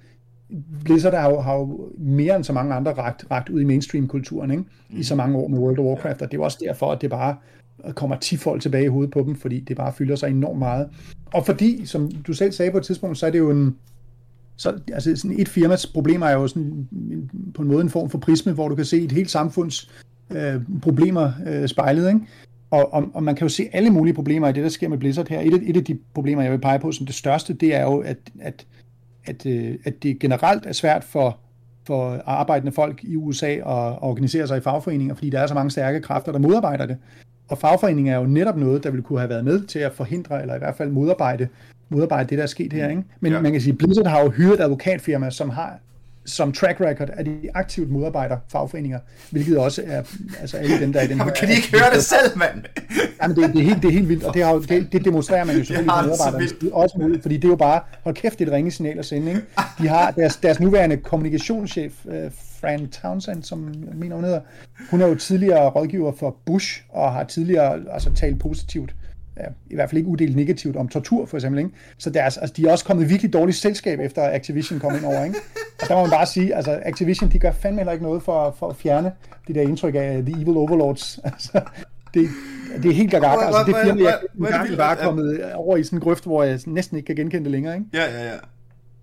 Blizzard har jo, har jo mere end så mange andre ragt, ragt ud i mainstream-kulturen ikke? Mm. i så mange år med World of Warcraft, og det er også derfor, at det bare kommer 10 folk tilbage i hovedet på dem, fordi det bare fylder sig enormt meget. Og fordi, som du selv sagde på et tidspunkt, så er det jo en, så, altså sådan et firmas problemer er jo sådan, på en måde en form for prisme, hvor du kan se et helt samfunds øh, problemer øh, spejlet, ikke? Og, og, og man kan jo se alle mulige problemer i det, der sker med Blizzard her. Et af, et af de problemer, jeg vil pege på som det største, det er jo, at, at, at, øh, at det generelt er svært for, for arbejdende folk i USA at organisere sig i fagforeninger, fordi der er så mange stærke kræfter, der modarbejder det. Og fagforeninger er jo netop noget, der ville kunne have været med til at forhindre, eller i hvert fald modarbejde, modarbejde det, der er sket her. Ikke? Men ja. man kan sige, Blizzard har jo hyret advokatfirma, som har som track record, at de aktivt modarbejder fagforeninger, hvilket også er altså alle dem, der er i den her... kan de ikke høre det selv, mand? Jamen, det, det, er helt, det er helt vildt, og det, har, det, det demonstrerer man jo selvfølgelig på medarbejderne. Er også muligt, fordi det er jo bare, hold kæft, det er et ringe signal at sende, ikke? De har deres, deres nuværende kommunikationschef, uh, Fran Townsend, som jeg mener hun hedder, hun er jo tidligere rådgiver for Bush, og har tidligere altså, talt positivt ja, i hvert fald ikke uddelt negativt om tortur, for eksempel. Ikke? Så deres, altså, de er også kommet virkelig dårligt selskab, efter Activision kom ind over. Ikke? Og der må man bare sige, altså Activision, de gør fandme heller ikke noget for, for at fjerne det der indtryk af The Evil Overlords. Altså, det, det er helt gagak. Altså, det firma, jeg engang bare kommet over i sådan en grøft, hvor jeg næsten ikke kan genkende det længere. Ikke? Ja, ja, ja.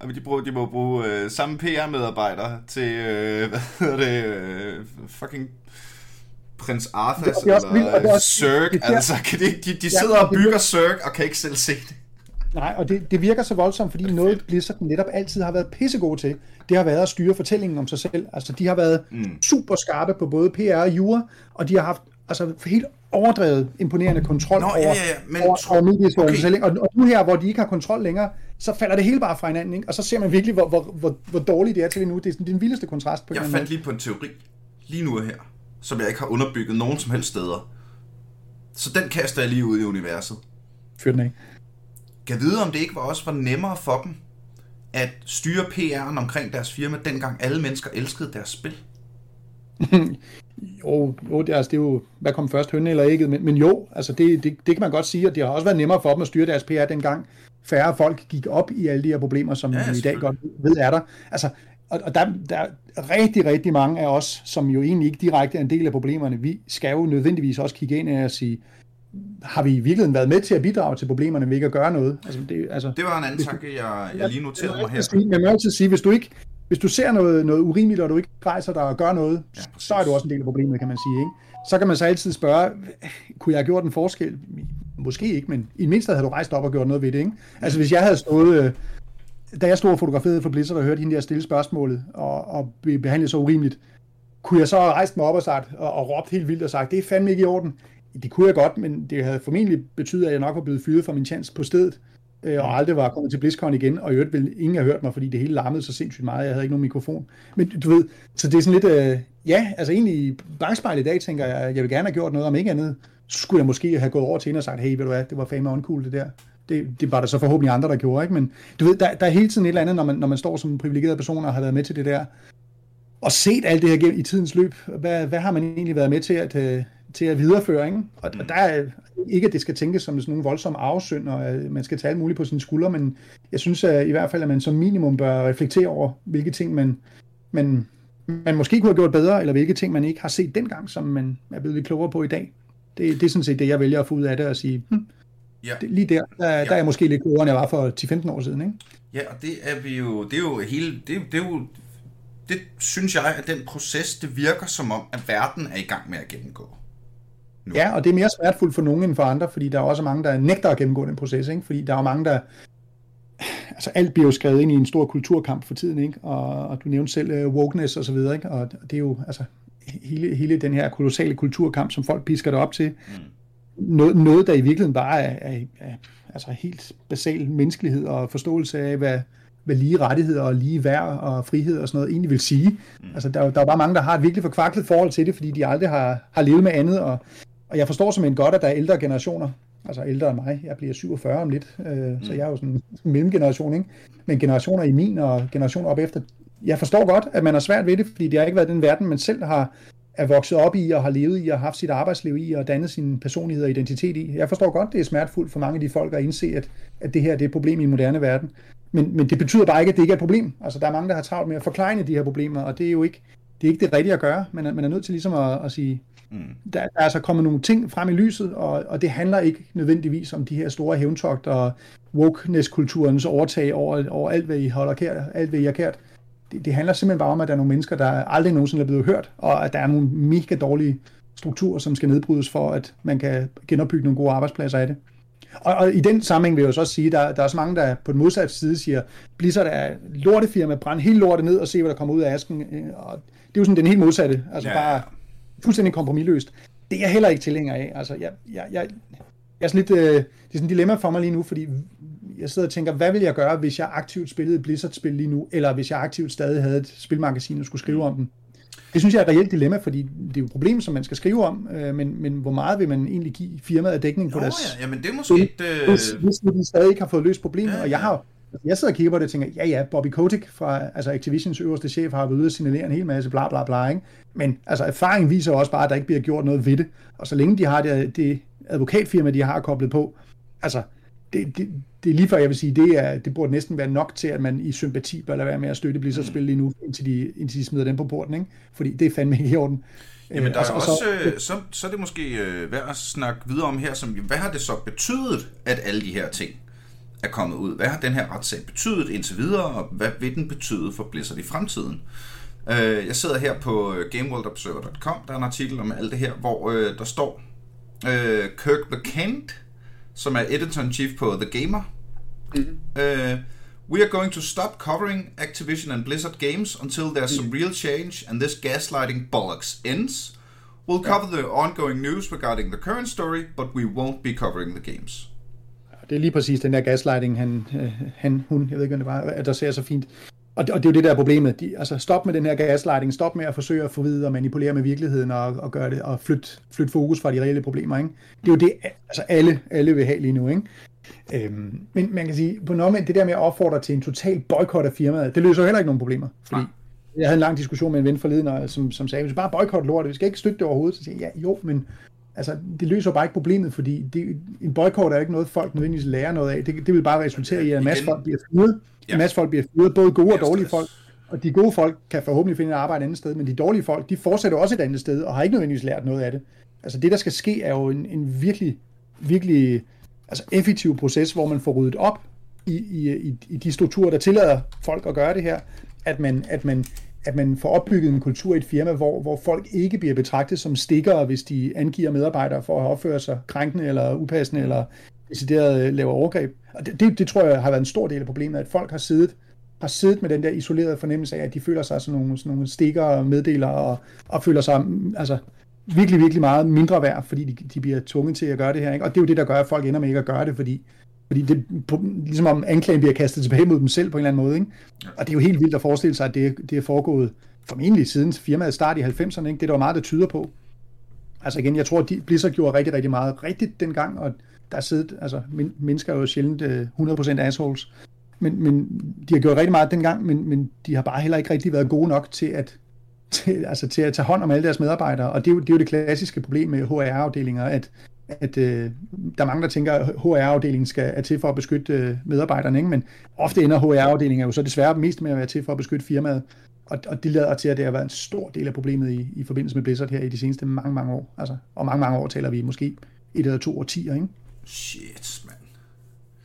Og de, bruger, de må bruge øh, samme PR-medarbejdere til, øh, hvad hedder det, øh, fucking prins Arthur det, det eller vildt, også, Zerg, det, altså kan de, de, de sidder ja, og bygger Zerg og kan ikke selv se det. Nej, og det, det virker så voldsomt, fordi det noget Blizzard netop altid har været pissegod til, det har været at styre fortællingen om sig selv. Altså, de har været mm. super skarpe på både PR og jura, og de har haft altså, helt overdrevet imponerende kontrol Nå, over, ja, ja, men, over, over mediehistorien. Okay. Og, og nu her, hvor de ikke har kontrol længere, så falder det hele bare fra hinanden, ikke? og så ser man virkelig, hvor, hvor, hvor, hvor dårligt det er til nu. Det er sådan, den vildeste kontrast. På jeg fandt lige på en teori, lige nu her som jeg ikke har underbygget nogen som helst steder. Så den kaster jeg lige ud i universet. Fyr den af. Kan vide, om det ikke var også var nemmere for dem at styre PR'en omkring deres firma, dengang alle mennesker elskede deres spil? jo, jo det, altså, det er jo, hvad kom først, hønne eller ægget, men, men jo, altså det, det, det kan man godt sige, og det har også været nemmere for dem at styre deres PR dengang færre folk gik op i alle de her problemer, som ja, vi i dag godt ved er der. Altså, og, og der, der er rigtig, rigtig mange af os, som jo egentlig ikke direkte er en del af problemerne, vi skal jo nødvendigvis også kigge ind og sige, har vi i virkeligheden været med til at bidrage til problemerne ved ikke at gøre noget? Altså, det, altså, det var en anden tanke, jeg, jeg lige noterede mig her. Sige, man må altid sige, hvis du ikke hvis du ser noget, noget urimeligt, og du ikke rejser dig og gør noget, ja, så er du også en del af problemet, kan man sige. Ikke? Så kan man så altid spørge, kunne jeg have gjort en forskel? Måske ikke, men i mindst havde du rejst op og gjort noget ved det. Ikke? Altså hvis jeg havde stået øh, da jeg stod og fotograferede for Blizzard og hørte hende der stille spørgsmålet og, og blive behandlet så urimeligt, kunne jeg så have rejst mig op og, sagt, og, og råbt helt vildt og sagt, det er fandme ikke i orden. Det kunne jeg godt, men det havde formentlig betydet, at jeg nok var blevet fyret fra min chance på stedet, øh, og aldrig var kommet til BlizzCon igen, og i øvrigt ville ingen have hørt mig, fordi det hele larmede så sindssygt meget, jeg havde ikke nogen mikrofon. Men du ved, så det er sådan lidt, øh, ja, altså egentlig i i dag tænker jeg, jeg vil gerne have gjort noget, om ikke andet, skulle jeg måske have gået over til hende og sagt, hey, ved du hvad, det var fandme uncool det der. Det, det var der så forhåbentlig andre, der gjorde, ikke? Men du ved, der, der er hele tiden et eller andet, når man, når man står som en privilegeret person og har været med til det der, og set alt det her gennem i tidens løb. Hvad, hvad har man egentlig været med til at, øh, til at videreføre, ikke? Og, og der er ikke, at det skal tænkes som sådan nogle voldsomme arvesynd, og at man skal tage alt muligt på sine skuldre, men jeg synes at, i hvert fald, at man som minimum bør reflektere over, hvilke ting man, man, man måske kunne have gjort bedre, eller hvilke ting man ikke har set dengang, som man er blevet lidt klogere på i dag. Det, det er sådan set det, jeg vælger at få ud af det og sige, hm, Ja. Det, lige der, der, ja. der er jeg måske lidt klogere, end jeg var for 10-15 år siden. Ikke? Ja, og det er vi jo, det er jo hele, det, det er jo, det synes jeg, at den proces, det virker som om, at verden er i gang med at gennemgå. Nu. Ja, og det er mere smertefuldt for nogen end for andre, fordi der er også mange, der nægter at gennemgå den proces, ikke? fordi der er mange, der, altså alt bliver jo skrevet ind i en stor kulturkamp for tiden, ikke? Og, og du nævnte selv uh, wokeness og så videre, ikke? og det er jo, altså, hele, hele den her kolossale kulturkamp, som folk pisker det op til, mm noget, noget der i virkeligheden bare er, er, er altså helt basal menneskelighed og forståelse af, hvad, hvad lige rettigheder og lige værd og frihed og sådan noget egentlig vil sige. Mm. Altså, der, der er bare mange, der har et virkelig forkvaklet forhold til det, fordi de aldrig har, har levet med andet, og, og jeg forstår simpelthen godt, at der er ældre generationer, altså ældre end mig, jeg bliver 47 om lidt, øh, mm. så jeg er jo sådan en mellemgeneration, ikke? men generationer i min og generationer op efter, jeg forstår godt, at man har svært ved det, fordi det har ikke været den verden, man selv har, er vokset op i og har levet i og haft sit arbejdsliv i og dannet sin personlighed og identitet i. Jeg forstår godt, det er smertefuldt for mange af de folk at indse, at, at det her det er et problem i en moderne verden. Men, men det betyder bare ikke, at det ikke er et problem. Altså, der er mange, der har travlt med at forklare de her problemer, og det er jo ikke det, er ikke det rigtige at gøre. Man er, man er nødt til ligesom at, at sige, mm. der, der er altså kommet nogle ting frem i lyset, og, og det handler ikke nødvendigvis om de her store hævntogt og wokeness-kulturens overtag over, over alt, hvad I holder kært, alt, hvad I er kært det, det handler simpelthen bare om, at der er nogle mennesker, der aldrig nogensinde er blevet hørt, og at der er nogle mega dårlige strukturer, som skal nedbrydes for, at man kan genopbygge nogle gode arbejdspladser af det. Og, og i den sammenhæng vil jeg jo så også sige, at der, der er også mange, der på den modsatte side siger, Blizzard er lortefirma, brænd hele lortet ned og se, hvad der kommer ud af asken. Øh, og det er jo sådan den helt modsatte, altså ja. bare fuldstændig kompromilløst. Det er jeg heller ikke tilhænger af. Altså, jeg, jeg, jeg, jeg er sådan lidt, øh, det er sådan et dilemma for mig lige nu, fordi jeg sidder og tænker, hvad vil jeg gøre, hvis jeg aktivt spillede et Blizzard-spil lige nu, eller hvis jeg aktivt stadig havde et spilmagasin og skulle skrive om den. Det synes jeg er et reelt dilemma, fordi det er jo et problem, som man skal skrive om, øh, men, men hvor meget vil man egentlig give firmaet af dækning på Nå, deres... ja, jamen det er måske et... Øh... Hvis, hvis de stadig ikke har fået løst problemet, Ja, og jeg har jeg sidder og kigger på det og tænker, ja ja, Bobby Kotick fra altså Activisions øverste chef har været ude og signalere en hel masse bla bla bla, ikke? men altså erfaringen viser også bare, at der ikke bliver gjort noget ved det, og så længe de har det, det advokatfirma, de har koblet på, altså det, det, det er lige før, jeg vil sige, det, er, det burde næsten være nok til, at man i sympati bør lade være med at støtte Blizzard-spil lige nu, indtil de, indtil de smider dem på porten, ikke? fordi det er fandme ikke i orden. Jamen, Øh, der er og også, så- øh, så, så er det måske øh, værd at snakke videre om her, som, hvad har det så betydet, at alle de her ting er kommet ud? Hvad har den her retssag betydet indtil videre, og hvad vil den betyde for Blizzard i fremtiden? Jeg sidder her på GameWorldObserver.com, der er en artikel om alt det her, hvor der står Kirk McKent, som er editor-in-chief på The Gamer, Uh, we are going to stop covering Activision and Blizzard games until there's some real change and this gaslighting bollocks ends. We'll cover the ongoing news regarding the current story, but we won't be covering the games. Det er lige præcis den der gaslighting, han, øh, han hun, jeg ved ikke, hvad det var, adresserer så fint. Og det, og det er jo det, der er problemet. De, altså, stop med den her gaslighting. Stop med at forsøge at forvide og manipulere med virkeligheden og, og gøre det, og flytte, flytte fokus fra de reelle problemer. Ikke? Det er jo det, altså alle, alle vil have lige nu. Ikke? Øhm, men man kan sige, på noget det der med at opfordre til en total boykot af firmaet, det løser jo heller ikke nogen problemer. Fordi Nej. jeg havde en lang diskussion med en ven forleden, og, som, som sagde, hvis vi bare boykotte lortet, vi skal ikke støtte det overhovedet. Så siger jeg, ja, jo, men altså, det løser bare ikke problemet, fordi det, en boykot er jo ikke noget, folk nødvendigvis lærer noget af. Det, det vil bare resultere i, at en masse folk bliver fyret. Ja. En masse folk bliver fyret, både gode og dårlige folk. Og de gode folk kan forhåbentlig finde et arbejde et andet sted, men de dårlige folk, de fortsætter også et andet sted, og har ikke nødvendigvis lært noget af det. Altså det, der skal ske, er jo en, en virkelig, virkelig altså effektiv proces, hvor man får ryddet op i, i, i, i de strukturer, der tillader folk at gøre det her, at man, at man, at man får opbygget en kultur i et firma, hvor, hvor folk ikke bliver betragtet som stikkere, hvis de angiver medarbejdere for at opføre sig krænkende eller upassende eller decideret øh, laver overgreb. Og det, det, det tror jeg har været en stor del af problemet, at folk har siddet har siddet med den der isolerede fornemmelse af, at de føler sig som nogle, sådan nogle stikker og meddelere, og, og føler sig mm, altså, virkelig, virkelig meget mindre værd, fordi de, de bliver tvunget til at gøre det her. Ikke? Og det er jo det, der gør, at folk ender med ikke at gøre det, fordi, fordi det på- ligesom om anklagen bliver kastet tilbage mod dem selv på en eller anden måde. Ikke? Og det er jo helt vildt at forestille sig, at det, det er foregået formentlig siden firmaet start i 90'erne. Ikke? Det er der meget, der tyder på. Altså igen, jeg tror, at Blizzard gjorde rigtig, rigtig meget rigtigt dengang, og der er siddet, altså men, mennesker er jo sjældent øh, 100% assholes, men, men de har gjort rigtig meget dengang, men, men de har bare heller ikke rigtig været gode nok til at, til, altså til at tage hånd om alle deres medarbejdere, og det er jo det, er jo det klassiske problem med HR-afdelinger, at, at øh, der er mange, der tænker, at HR-afdelingen skal, er til for at beskytte øh, medarbejderne, ikke? men ofte ender HR-afdelingen jo så desværre mest med at være til for at beskytte firmaet, og, og det lader til, at det har været en stor del af problemet i, i forbindelse med Blizzard her i de seneste mange, mange år. Altså, og mange, mange år taler vi måske et eller to årtier, ikke? Shit, mand.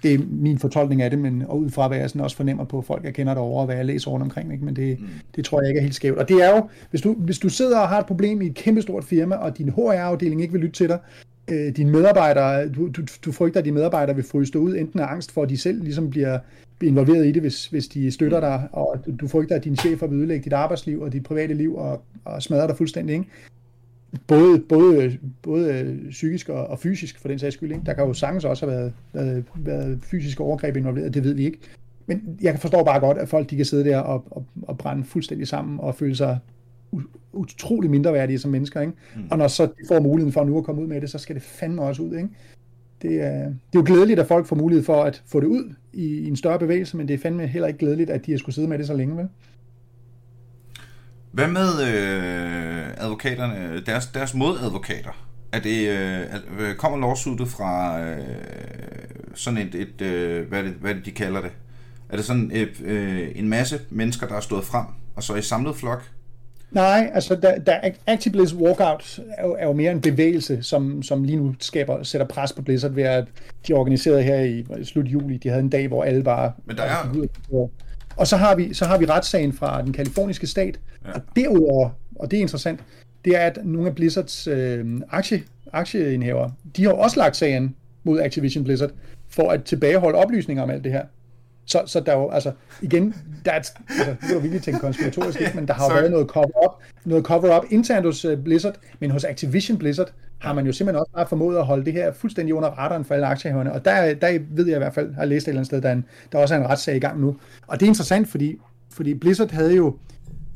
det er min fortolkning af det, men og ud fra hvad jeg sådan også fornemmer på folk, jeg kender derovre, og hvad jeg læser rundt omkring, ikke? men det, mm. det tror jeg ikke er helt skævt. Og det er jo, hvis du, hvis du sidder og har et problem i et kæmpestort firma, og din HR-afdeling ikke vil lytte til dig, øh, dine medarbejdere, du, du, du frygter, at dine medarbejdere vil fryse ud, enten af angst for, at de selv ligesom bliver, involveret i det, hvis, hvis de støtter dig, og du, du frygter, at dine chefer vil ødelægge dit arbejdsliv og dit private liv og, og smadre dig fuldstændig, ikke? Både, både, både psykisk og, og fysisk for den sags skyld. Ikke? Der kan jo sagtens også have været, været, været fysiske overgreb involveret, det ved vi ikke. Men jeg forstår bare godt, at folk de kan sidde der og, og, og brænde fuldstændig sammen og føle sig utrolig mindreværdige som mennesker. Ikke? Mm. Og når så de får muligheden for nu at komme ud med det, så skal det fandme også ud. Ikke? Det, er, det er jo glædeligt, at folk får mulighed for at få det ud i, i en større bevægelse, men det er fandme heller ikke glædeligt, at de har skulle sidde med det så længe. Vel? Hvad med øh, advokaterne, deres, deres modadvokater? Er det, øh, øh, kommer lawsuitet fra øh, sådan et, et øh, hvad, det, hvad det, de kalder det? Er det sådan et, øh, en masse mennesker, der er stået frem, og så i samlet flok? Nej, altså der, der Active Blizz Walkout er jo, er jo mere en bevægelse, som, som lige nu skaber, sætter pres på Blizzard ved at de er organiseret her i, i slut juli. De havde en dag, hvor alle bare... Men der er- Og så har vi, så har vi retssagen fra den kaliforniske stat, ja. og derudover, og det er interessant, det er, at nogle af Blizzards øh, aktie, aktieindhaver, de har også lagt sagen mod Activision Blizzard for at tilbageholde oplysninger om alt det her. Så, så der er jo, altså, igen, der er, altså, det var virkelig tænkt konspiratorisk, men der har jo været noget cover-up, noget cover-up internt hos uh, Blizzard, men hos Activision Blizzard har man jo simpelthen også bare formået at holde det her fuldstændig under radaren for alle aktiehaverne, og der, der ved jeg i hvert fald, har læst et eller andet sted, der, er en, der også er en retssag i gang nu. Og det er interessant, fordi, fordi Blizzard havde jo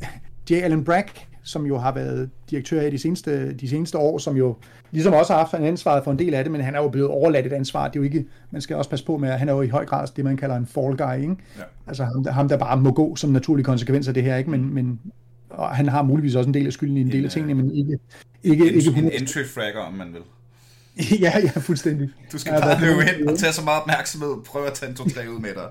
J. Allen Brack, som jo har været direktør i de seneste, de seneste år, som jo ligesom også har haft en ansvar for en del af det, men han er jo blevet overladt et ansvar. Det er jo ikke, man skal også passe på med, at han er jo i høj grad det, man kalder en fall guy, ikke? Ja. Altså ham, ham, der bare må gå som naturlig konsekvens af det her, ikke? Men, men og han har muligvis også en del af skylden i en, en del af tingene, men ikke... ikke, en, ikke en entry fragger, om man vil. ja, ja, fuldstændig. Du skal bare løbe ind og tage så meget opmærksomhed, prøve at tage en to-tre ud med dig.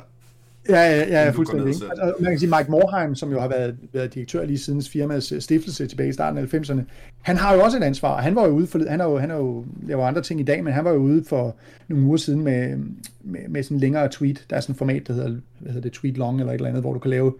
Ja, ja, ja, ja fuldstændig. Altså, man kan sige, Mike Morheim, som jo har været, været direktør lige siden firmaets øh, stiftelse tilbage i starten af 90'erne, han har jo også et ansvar, han var jo ude for, han har jo, han har jo lavet andre ting i dag, men han var jo ude for nogle uger siden med, med, med sådan en længere tweet. Der er sådan et format, der hedder, hvad hedder det, tweet long eller et eller andet, hvor du kan lave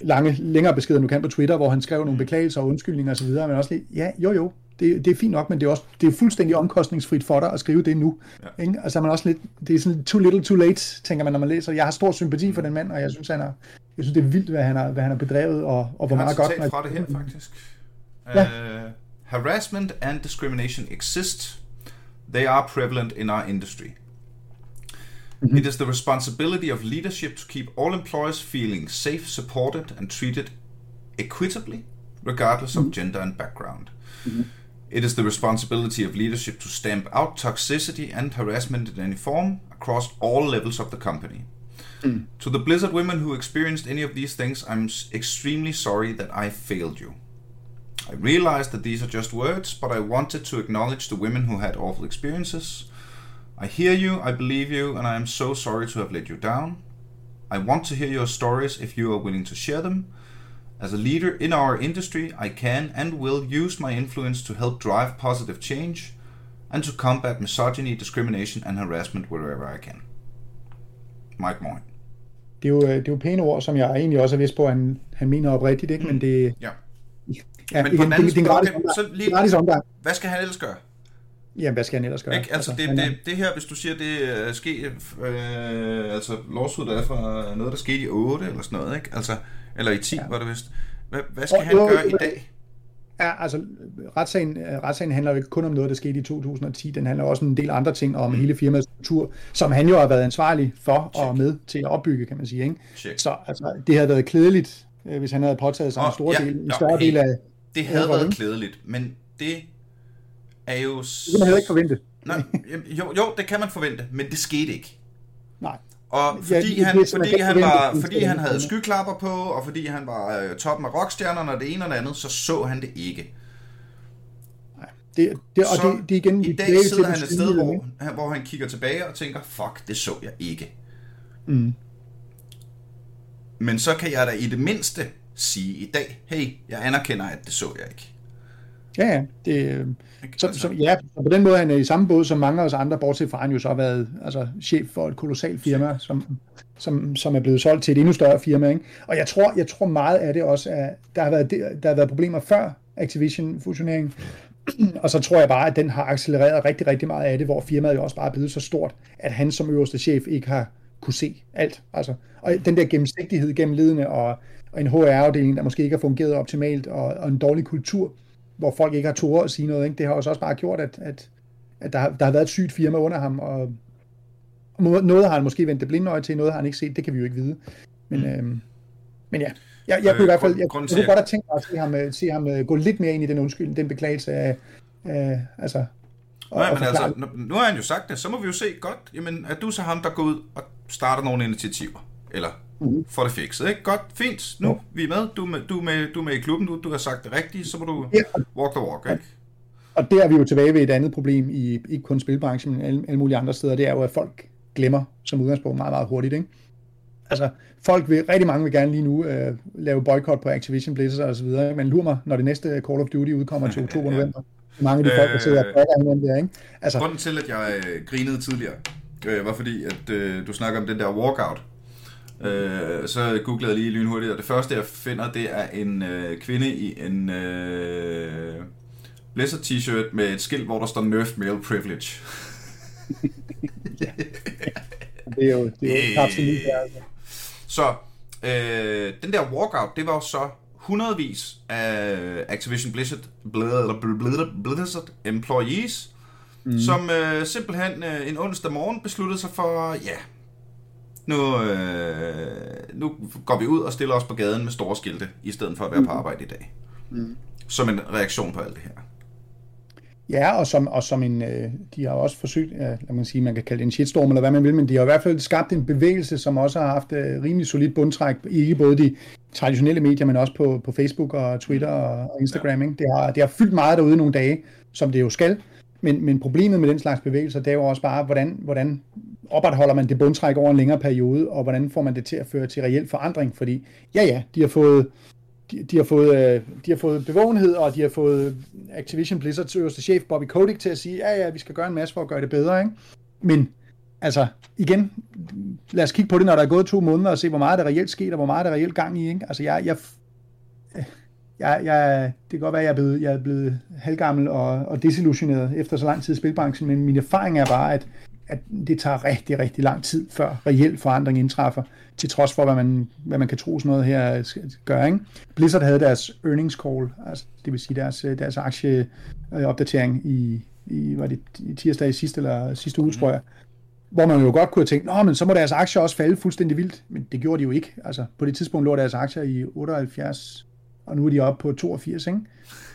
lange, længere beskeder, du kan på Twitter, hvor han skrev nogle beklagelser og undskyldninger osv., men også lige, ja, jo jo, det, det er fint nok, men det er også det er fuldstændig omkostningsfrit for dig at skrive det nu. Ja. Ikke? Altså man også lidt, det er sådan too little too late, tænker man, når man læser. Jeg har stor sympati for den mand, og jeg synes, han er, jeg synes det er vildt, hvad han har, hvad han har bedrevet, og, og hvor meget godt... Jeg har fra det her, faktisk. Ja. Uh, harassment and discrimination exist. They are prevalent in our industry. Mm-hmm. It is the responsibility of leadership to keep all employees feeling safe, supported, and treated equitably, regardless mm-hmm. of gender and background. Mm-hmm. It is the responsibility of leadership to stamp out toxicity and harassment in any form across all levels of the company. Mm. To the Blizzard women who experienced any of these things, I'm extremely sorry that I failed you. I realize that these are just words, but I wanted to acknowledge the women who had awful experiences. I hear you, I believe you, and I am so sorry to have let you down. I want to hear your stories if you are willing to share them. As a leader in our industry, I can and will use my influence to help drive positive change and to combat misogyny, discrimination and harassment wherever I can. Mike Moore. Det er, jo, det er jo pæne ord, som jeg egentlig også har vidst på, at han, han mener oprigtigt, ikke? men det... Ja. Ja, men igen, det, det, det, er gratis, så lige, gratis omgang. Hvad skal han ellers gøre? Jamen, hvad skal han ellers gøre? Ikke? Altså, altså det, det, det her, hvis du siger, det er sket, øh, altså lawsuit er fra noget, der skete i 8 eller sådan noget, ikke? Altså, eller i 10 ja. var det vist. Hvad, hvad skal og, han gøre i dag? Ja, altså retssagen, retssagen handler jo ikke kun om noget, der skete i 2010. Den handler også om en del andre ting om mm. hele firmaets struktur, som han jo har været ansvarlig for Check. og med til at opbygge, kan man sige. Ikke? Så altså, det havde været klædeligt, øh, hvis han havde påtaget sig oh, en stor ja, del, en større ja, del af... Det havde været klædeligt, men det er jo... Det kan man heller ikke forvente. Nej, jo, jo, det kan man forvente, men det skete ikke. Nej. Og fordi, ja, han, fordi, han, var, fordi han havde skyklapper på, og fordi han var øh, toppen af rockstjernerne og det ene og det andet, så så han det ikke. Det, det, og så det, det igen, i dag sidder han et sted, hvor, hvor han kigger tilbage og tænker, fuck, det så jeg ikke. Mm. Men så kan jeg da i det mindste sige i dag, hey, jeg anerkender, at det så jeg ikke. Ja, ja. Det, så, altså. så, ja, så på den måde er han i samme båd som mange af os andre, bortset fra han jo så har været altså, chef for et kolossalt firma, som, som, som er blevet solgt til et endnu større firma. Ikke? Og jeg tror, jeg tror meget af det også, at der har været, der har været problemer før Activision-fusioneringen, og så tror jeg bare, at den har accelereret rigtig, rigtig meget af det, hvor firmaet jo også bare er blevet så stort, at han som øverste chef ikke har kunne se alt. Altså, og den der gennemsigtighed gennem ledende og, og en HR-afdeling, der måske ikke har fungeret optimalt, og, og en dårlig kultur, hvor folk ikke har tåret at sige noget. Ikke? Det har også bare gjort, at, at, at der, har, der har været et sygt firma under ham, og noget har han måske vendt det blinde øje til, noget har han ikke set, det kan vi jo ikke vide. Men, mm. øhm, men ja, jeg, jeg kunne i hvert fald, jeg, jeg, kunne godt have tænkt mig at se ham, se ham øh, gå lidt mere ind i den undskyld, den beklagelse af, af altså, Nej, men altså, nu har han jo sagt det, så må vi jo se godt, jamen, er du så ham, der går ud og starter nogle initiativer? Eller mm. får det fikset, ikke? Godt, fint, nu ja. vi er med, du er med, du med, du er med i klubben, du, du har sagt det rigtigt, så må du ja. walk the walk, ikke? Og der er vi jo tilbage ved et andet problem i ikke kun spilbranchen, men alle, alle mulige andre steder, det er jo, at folk glemmer som udgangspunkt meget, meget hurtigt, ikke? Altså, folk vil, rigtig mange vil gerne lige nu øh, lave boykot på Activision Blizzard og så videre, men lur mig, når det næste Call of Duty udkommer til oktober november, mange af de folk, der sidder og øh, hinanden der, ikke? Altså, Grunden til, at jeg øh, grinede tidligere, øh, var fordi, at øh, du snakker om den der walkout. Øh, så googlede jeg lige lynhurtigt, og det første, jeg finder, det er en øh, kvinde i en... Øh, Blizzard t-shirt med et skilt, hvor der står Nerf Male Privilege. Det er jo, det er jo absolut det, altså. Så øh, den der walkout, det var jo så hundredvis af Activision Blizzard, Blizzard, Blizzard, Blizzard employees, mm. som øh, simpelthen øh, en onsdag morgen besluttede sig for, ja, nu, øh, nu går vi ud og stiller os på gaden med store skilte, i stedet for at være mm. på arbejde i dag. Mm. Som en reaktion på alt det her. Ja, og som, og som en, øh, de har også forsøgt, ja, lad man sige, man kan kalde det en shitstorm, eller hvad man vil, men de har i hvert fald skabt en bevægelse, som også har haft øh, rimelig solid bundtræk, ikke både de traditionelle medier, men også på, på Facebook og Twitter og, og Instagram. Ikke? Det, har, det har fyldt meget derude nogle dage, som det jo skal, men, men problemet med den slags bevægelser, det er jo også bare, hvordan, hvordan opretholder man det bundtræk over en længere periode, og hvordan får man det til at føre til reel forandring, fordi ja ja, de har fået de, de, har fået, øh, de har fået bevågenhed, og de har fået Activision Blizzards øverste chef, Bobby Kotick, til at sige, ja, ja, vi skal gøre en masse for at gøre det bedre, ikke? Men, altså, igen, lad os kigge på det, når der er gået to måneder, og se, hvor meget der reelt sket, og hvor meget der reelt gang i, ikke? Altså, jeg, jeg, jeg, jeg, det kan godt være, at jeg er blevet, jeg er blevet halvgammel og, og desillusioneret efter så lang tid i spilbranchen, men min erfaring er bare, at, at det tager rigtig, rigtig lang tid, før reel forandring indtræffer til trods for, hvad man, hvad man kan tro sådan noget her gør. Ikke? Blizzard havde deres earnings call, altså, det vil sige deres, deres aktieopdatering i, i, var det i tirsdag i sidste, eller sidste uge, mm. tror jeg, hvor man jo godt kunne have tænkt, Nå, men så må deres aktier også falde fuldstændig vildt, men det gjorde de jo ikke. Altså, på det tidspunkt lå deres aktier i 78, og nu er de oppe på 82, ikke?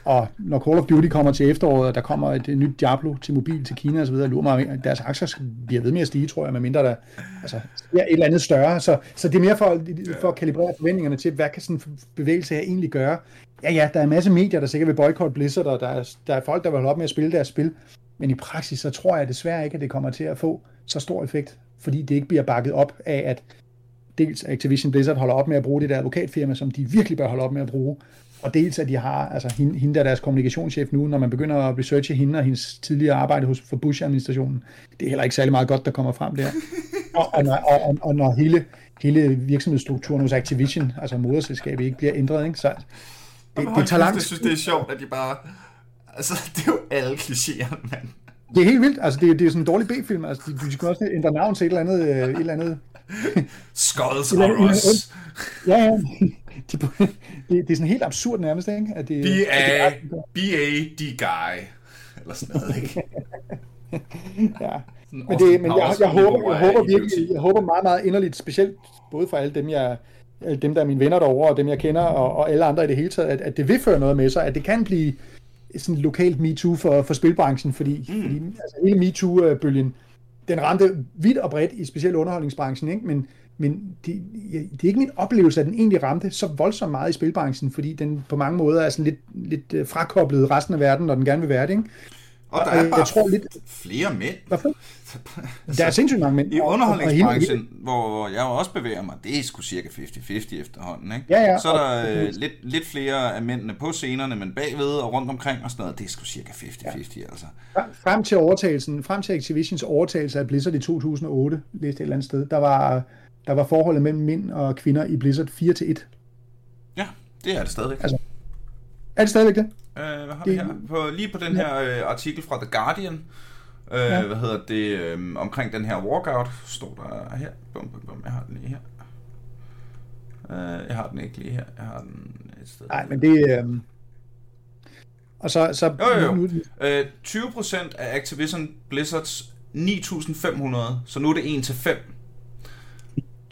Og når Call of Duty kommer til efteråret, og der kommer et, nyt Diablo til mobil til Kina osv., lurer mig, at deres aktier bliver ved med at stige, tror jeg, medmindre der altså, er et eller andet større. Så, så det er mere for, for at kalibrere forventningerne til, hvad kan sådan en bevægelse her egentlig gøre. Ja, ja, der er en masse medier, der sikkert vil boykotte Blizzard, og der er, der er folk, der vil holde op med at spille deres spil. Men i praksis, så tror jeg desværre ikke, at det kommer til at få så stor effekt, fordi det ikke bliver bakket op af, at dels Activision Blizzard holder op med at bruge det der advokatfirma, som de virkelig bør holde op med at bruge, og dels at de har, altså hende, hende der er deres kommunikationschef nu, når man begynder at researche hende og hendes tidligere arbejde hos for Bush-administrationen, det er heller ikke særlig meget godt, der kommer frem der. Og, og, når, og, og når hele, hele virksomhedsstrukturen hos Activision, altså moderselskabet, ikke bliver ændret, ikke? så det, det tager lang tid. Jeg synes, det er sjovt, at de bare, altså det er jo alle klichéer, mand. Det er helt vildt, altså det, det er sådan en dårlig B-film, altså de, de skal også ændre navn til et eller andet, øh, et eller andet Skulls Horrors. Ja, ja. De, det, det er sådan helt absurd nærmest, ikke? At det, B.A. B.A. The Guy. Eller sådan noget, ikke? ja. Men, det, men jeg, jeg, håber, jeg, håber virkelig, jeg håber meget, meget inderligt, specielt både for alle dem, jeg, dem der er mine venner derovre, og dem jeg kender, og, og alle andre i det hele taget, at, at det vil føre noget med sig, at det kan blive sådan lokalt MeToo for, for spilbranchen, fordi, mm. fordi altså, hele MeToo-bølgen, den ramte vidt og bredt i specielt underholdningsbranchen, ikke? men, men det, det er ikke min oplevelse, at den egentlig ramte så voldsomt meget i spilbranchen, fordi den på mange måder er sådan lidt, lidt øh, frakoblet resten af verden, når den gerne vil være det. Ikke? Og der er bare jeg tror lidt... flere mænd. Hvorfor? der er sindssygt mange mænd. I underholdningsbranchen, og, og hvor jeg også bevæger mig, det er sgu cirka 50-50 efterhånden. Ikke? Ja, ja, så er der og, øh, lidt, lidt flere af mændene på scenerne, men bagved og rundt omkring og sådan noget, det er sgu cirka 50-50. Ja. Altså. Frem til overtagelsen, frem til Activisions overtagelse af Blizzard i 2008, læste et eller andet sted, der var, der var forholdet mellem mænd og kvinder i Blizzard 4 til 1. Ja, det er det stadigvæk. Altså, er det stadigvæk det? Øh, hvad har det, vi her? På, lige på den her øh, artikel fra The Guardian, øh, ja. hvad hedder det, øh, omkring den her walkout, står der her. Bum, bum, bum, jeg har den lige her. Øh, jeg har den ikke lige her, jeg har den et sted. Nej, men det... Øh... Og så... så jo, jo, jo. Øh, 20% af Activision Blizzards 9.500, så nu er det 1 til 5.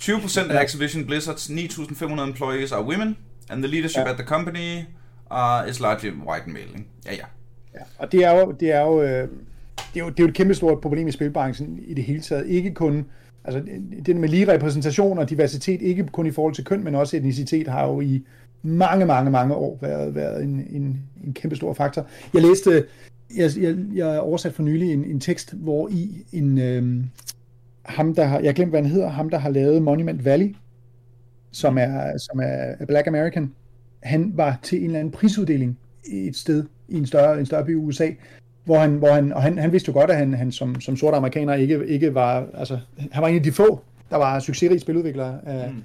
20% af Activision Blizzards 9.500 employees are women, and the leadership ja. at the company uh, is largely white and male. Ikke? Ja, ja. ja. Og det er jo, det er jo, øh, det er jo, det er jo et kæmpe stort problem i spilbranchen i det hele taget. Ikke kun, altså det med lige repræsentation og diversitet, ikke kun i forhold til køn, men også etnicitet, har jo i mange, mange, mange år været, været en, en, en kæmpe stor faktor. Jeg læste, jeg, jeg, jeg oversat for nylig en, en tekst, hvor i en, øh, ham der har, jeg glemte hvad han hedder, ham der har lavet Monument Valley, som er, som er Black American, han var til en eller anden prisuddeling et sted i en større, en større by i USA, hvor han, hvor han, og han, han vidste jo godt, at han, han som, som sort amerikaner ikke, ikke var, altså, han var en af de få, der var succesrige spiludviklere af, mm.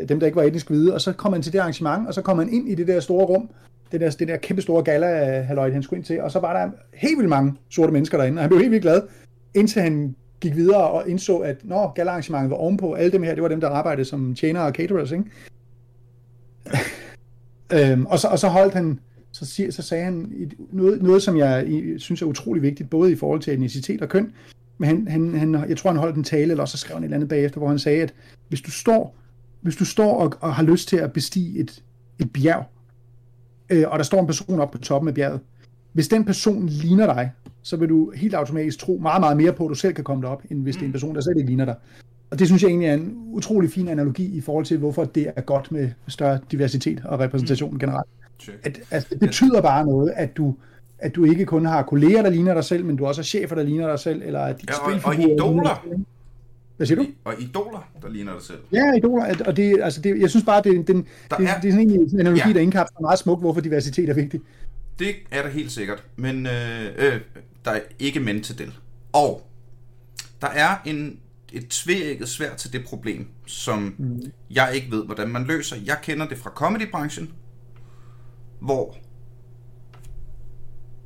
øh, dem der ikke var etnisk hvide, og så kom han til det arrangement, og så kom han ind i det der store rum, det der, det der kæmpe store gala, halløj, han skulle ind til, og så var der helt vildt mange sorte mennesker derinde, og han blev helt vildt glad, indtil han gik videre og indså, at når galarrangementet var ovenpå, alle dem her, det var dem, der arbejdede som tjenere og caterers, ikke? Øhm, og, så, og så holdt han, så, siger, så sagde han noget, noget, som jeg synes er utrolig vigtigt, både i forhold til etnicitet og køn, men han, han, han, jeg tror, han holdt en tale, eller så skrev han et eller andet bagefter, hvor han sagde, at hvis du står, hvis du står og, og har lyst til at bestige et, et bjerg, øh, og der står en person op på toppen af bjerget, hvis den person ligner dig, så vil du helt automatisk tro meget, meget mere på, at du selv kan komme derop, end hvis det er en person, der slet ikke ligner dig. Og det synes jeg egentlig er en utrolig fin analogi i forhold til, hvorfor det er godt med større diversitet og repræsentation generelt. At, altså, det betyder bare noget, at du, at du ikke kun har kolleger, der ligner dig selv, men du også har chefer, der ligner dig selv, eller at dit ja, og, og idoler. Hvad siger du? Og idoler, der ligner dig selv. Ja, idoler, og det, altså det, jeg synes bare, det, den, det, det, det er sådan en analogi, ja. der indkapsler meget smukt, hvorfor diversitet er vigtigt. Det er der helt sikkert, men øh, øh, der er ikke mænd til det. Og der er en, et tvækket svært til det problem, som mm. jeg ikke ved, hvordan man løser. Jeg kender det fra comedybranchen, hvor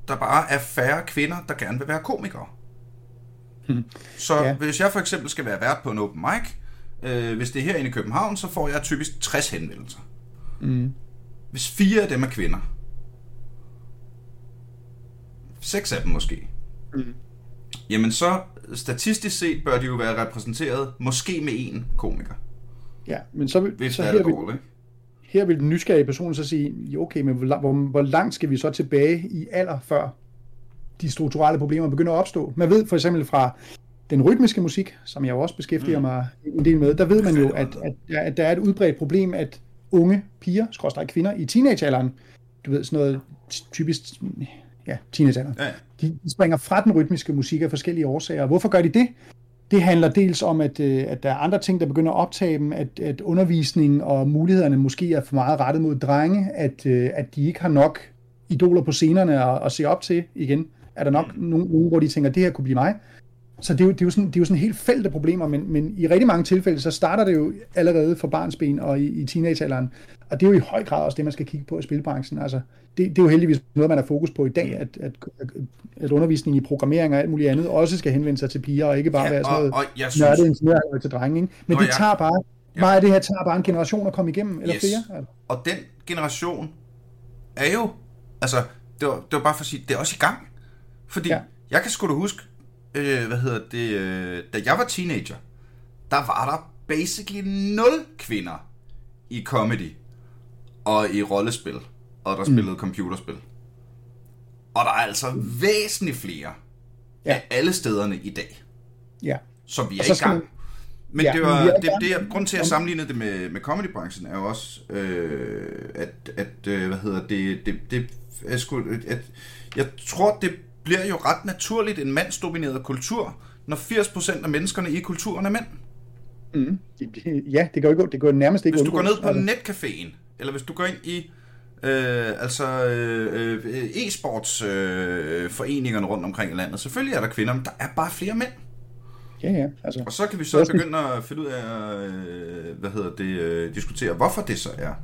der bare er færre kvinder, der gerne vil være komikere. Hmm. Så ja. hvis jeg for eksempel skal være vært på en open mic, øh, hvis det er herinde i København, så får jeg typisk 60 henvendelser. Mm. Hvis fire af dem er kvinder, seks af dem måske, mm. jamen så statistisk set bør de jo være repræsenteret måske med én komiker. Ja, men så, Hvis så her, går, vil, her vil den nysgerrige person så sige, okay, men hvor, hvor, hvor langt skal vi så tilbage i alder, før de strukturelle problemer begynder at opstå? Man ved for eksempel fra den rytmiske musik, som jeg jo også beskæftiger mm. mig en del med, der ved man jo, at, at, at der er et udbredt problem, at unge piger, skråstrej kvinder, i teenagealderen, du ved, sådan noget typisk ja, teenagealderen. Ja. De springer fra den rytmiske musik af forskellige årsager. Hvorfor gør de det? Det handler dels om, at, øh, at der er andre ting, der begynder at optage dem, at, at undervisningen og mulighederne måske er for meget rettet mod drenge, at, øh, at de ikke har nok idoler på scenerne at, at se op til igen. Er der nok nogen, hvor de tænker, at det her kunne blive mig? Så det er, jo, det, er jo sådan, det er jo sådan helt felt af problemer, men, men i rigtig mange tilfælde, så starter det jo allerede fra barnsben og i, i teenagealderen. Og det er jo i høj grad også det, man skal kigge på i spilbranchen. Altså, det, det er jo heldigvis noget, man har fokus på i dag, at, at, at undervisning i programmering og alt muligt andet også skal henvende sig til piger, og ikke bare ja, være sådan noget og, og synes... nørdet ingeniør til drenge. Ikke? Men Nå, det tager bare, ja. meget af det her tager bare en generation at komme igennem, eller yes. flere. Altså. Og den generation er jo, altså, det var, det var bare for at sige, det er også i gang. Fordi ja. jeg kan sgu da huske, øh, hvad hedder det, øh, da jeg var teenager, der var der basically nul kvinder i comedy og i rollespil, og der mm. spillede computerspil. Og der er altså væsentligt flere ja. af alle stederne i dag. Ja. Så vi er så i gang. Men ja, det var det, det, det, grund til at sammenligne det med, med comedybranchen er jo også, øh, at, at øh, hvad hedder det, det, det er sgu, at jeg tror, det bliver jo ret naturligt en mandsdomineret kultur, når 80% af menneskerne i kulturen er mænd. Mm. Ja, det går, ikke, det går nærmest ikke Hvis du går ned på netcaféen, eller hvis du går ind i øh, altså øh, øh, e-sports øh, foreningerne rundt omkring i landet, selvfølgelig er der kvinder, men der er bare flere mænd. Ja, ja. Altså, og så kan vi så begynde at finde ud af, øh, hvad hedder det, øh, diskutere, hvorfor det så er.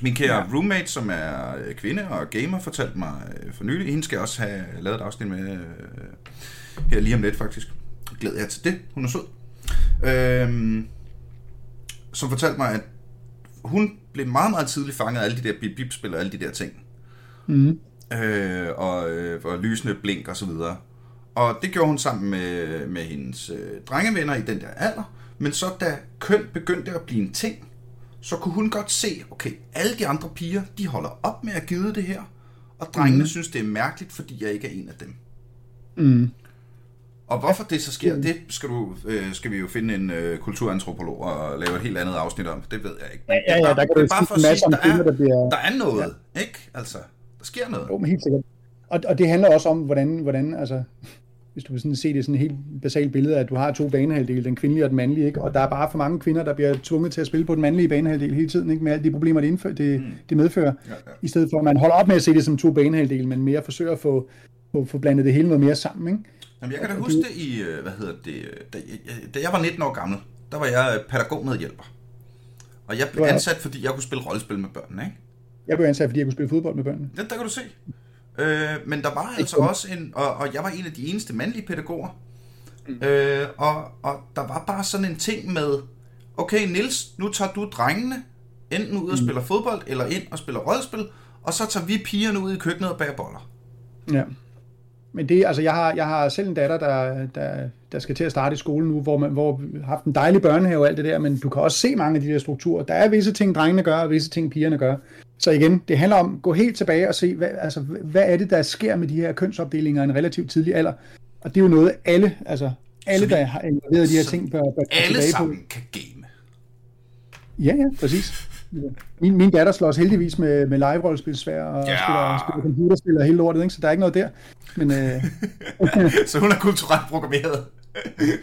Min kære ja. roommate, som er øh, kvinde og gamer, fortalte mig øh, for nylig, hende skal også have lavet et afsnit med øh, her lige om lidt faktisk. Glæder jeg til det. Hun er sød. Øh, som fortalte mig, at hun blev meget, meget tidligt fanget af alle de der bip-bip-spil og alle de der ting. Mm. Øh, og, øh, og lysende blink og så videre. Og det gjorde hun sammen med, med hendes øh, drengevenner i den der alder. Men så da køn begyndte at blive en ting, så kunne hun godt se, okay, alle de andre piger, de holder op med at give det her, og drengene mm. synes, det er mærkeligt, fordi jeg ikke er en af dem. Mm. Og hvorfor det så sker, det skal, du, øh, skal vi jo finde en øh, kulturantropolog og lave et helt andet afsnit om. Det ved jeg ikke. Ja, ja, ja, der kan det bare for at sige, der er, der, bliver... der er noget, ja. ikke? Altså, der sker noget. Jo, men helt sikkert. Og, og det handler også om, hvordan, hvordan altså, hvis du vil sådan se det sådan et helt basalt billede, at du har to banehalvdele, den kvindelige og den mandlige, ikke? og der er bare for mange kvinder, der bliver tvunget til at spille på den mandlige banehalvdel hele tiden, ikke? med alle de problemer, det, indfører, det, mm. det medfører, ja, ja. i stedet for at man holder op med at se det som to banehalvdele, men mere forsøger at få, få, få blandet det hele noget mere sammen. Ikke? Jamen, jeg kan da huske det i, øh, hvad hedder det, da, da jeg var 19 år gammel, der var jeg pædagogmedhjælper. Og jeg blev ansat, fordi jeg kunne spille rollespil med børnene, ikke? Jeg blev ansat, fordi jeg kunne spille fodbold med børnene. Det, der kan du se. Øh, men der var altså også en, og, og jeg var en af de eneste mandlige pædagoger, mm. øh, og, og der var bare sådan en ting med, okay Nils, nu tager du drengene enten ud og mm. spiller fodbold, eller ind og spiller rollespil, og så tager vi pigerne ud i køkkenet og bager boller. Ja. Men det, altså jeg har, jeg har selv en datter, der, der, der skal til at starte i skole nu, hvor man hvor har haft en dejlig børnehave og alt det der, men du kan også se mange af de der strukturer. Der er visse ting, drengene gør, og visse ting, pigerne gør. Så igen, det handler om at gå helt tilbage og se, hvad, altså, hvad er det, der sker med de her kønsopdelinger i en relativt tidlig alder. Og det er jo noget, alle, altså alle, vi, der har involveret de her ting, bør, bør alle sammen på. kan game. Ja, ja, præcis. Min, min datter slås heldigvis med, med live-rollespilsvær og ja. spiller, spiller computerspil og hele lortet, ikke? så der er ikke noget der. Men, øh... så hun er kulturelt programmeret?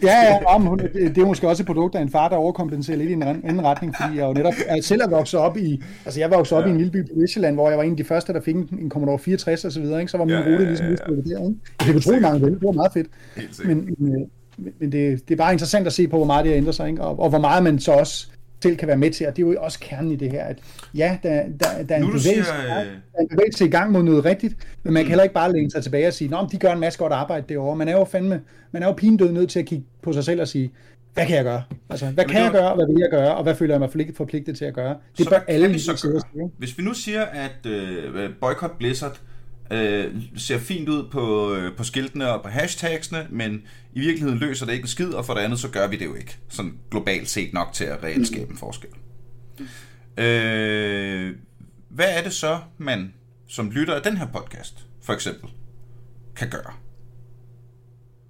Ja, ja, om, hun, det er måske også et produkt af en far, der overkompenserer lidt i en anden retning, fordi jeg jo netop jeg selv er vokset op i, altså jeg voksede op ja. i en lille by på Midtjylland, hvor jeg var en af de første, der fik en, en Commodore 64 og så videre, ikke? så var min ja, rute ligesom ja, ja, ja. der. Ikke? Det kunne utrolig mange vel, det var meget fedt. Men, men, men det, det er bare interessant at se på, hvor meget det har ændret sig, ikke? Og, og hvor meget man så også selv kan være med til, og det er jo også kernen i det her, at ja, der, der, der, er, en bevægelse, siger, øh... der er en bevægelse i gang mod noget rigtigt, men man kan heller ikke bare læne sig tilbage og sige, at de gør en masse godt arbejde derovre. Man er jo fandme, man er jo pinedød nødt til at kigge på sig selv og sige, hvad kan jeg gøre? Altså, hvad Jamen, kan jeg gøre, hvad vil jeg gøre, og hvad føler jeg mig forpligtet til at gøre? Det så bør alle vi så gøre? Hvis vi nu siger, at øh, Boycott Blizzard øh, ser fint ud på, øh, på skiltene og på hashtagsene, men i virkeligheden løser det ikke en skid, og for det andet, så gør vi det jo ikke. Sådan globalt set nok til at reelt skabe en forskel. Øh, hvad er det så, man som lytter af den her podcast, for eksempel, kan gøre?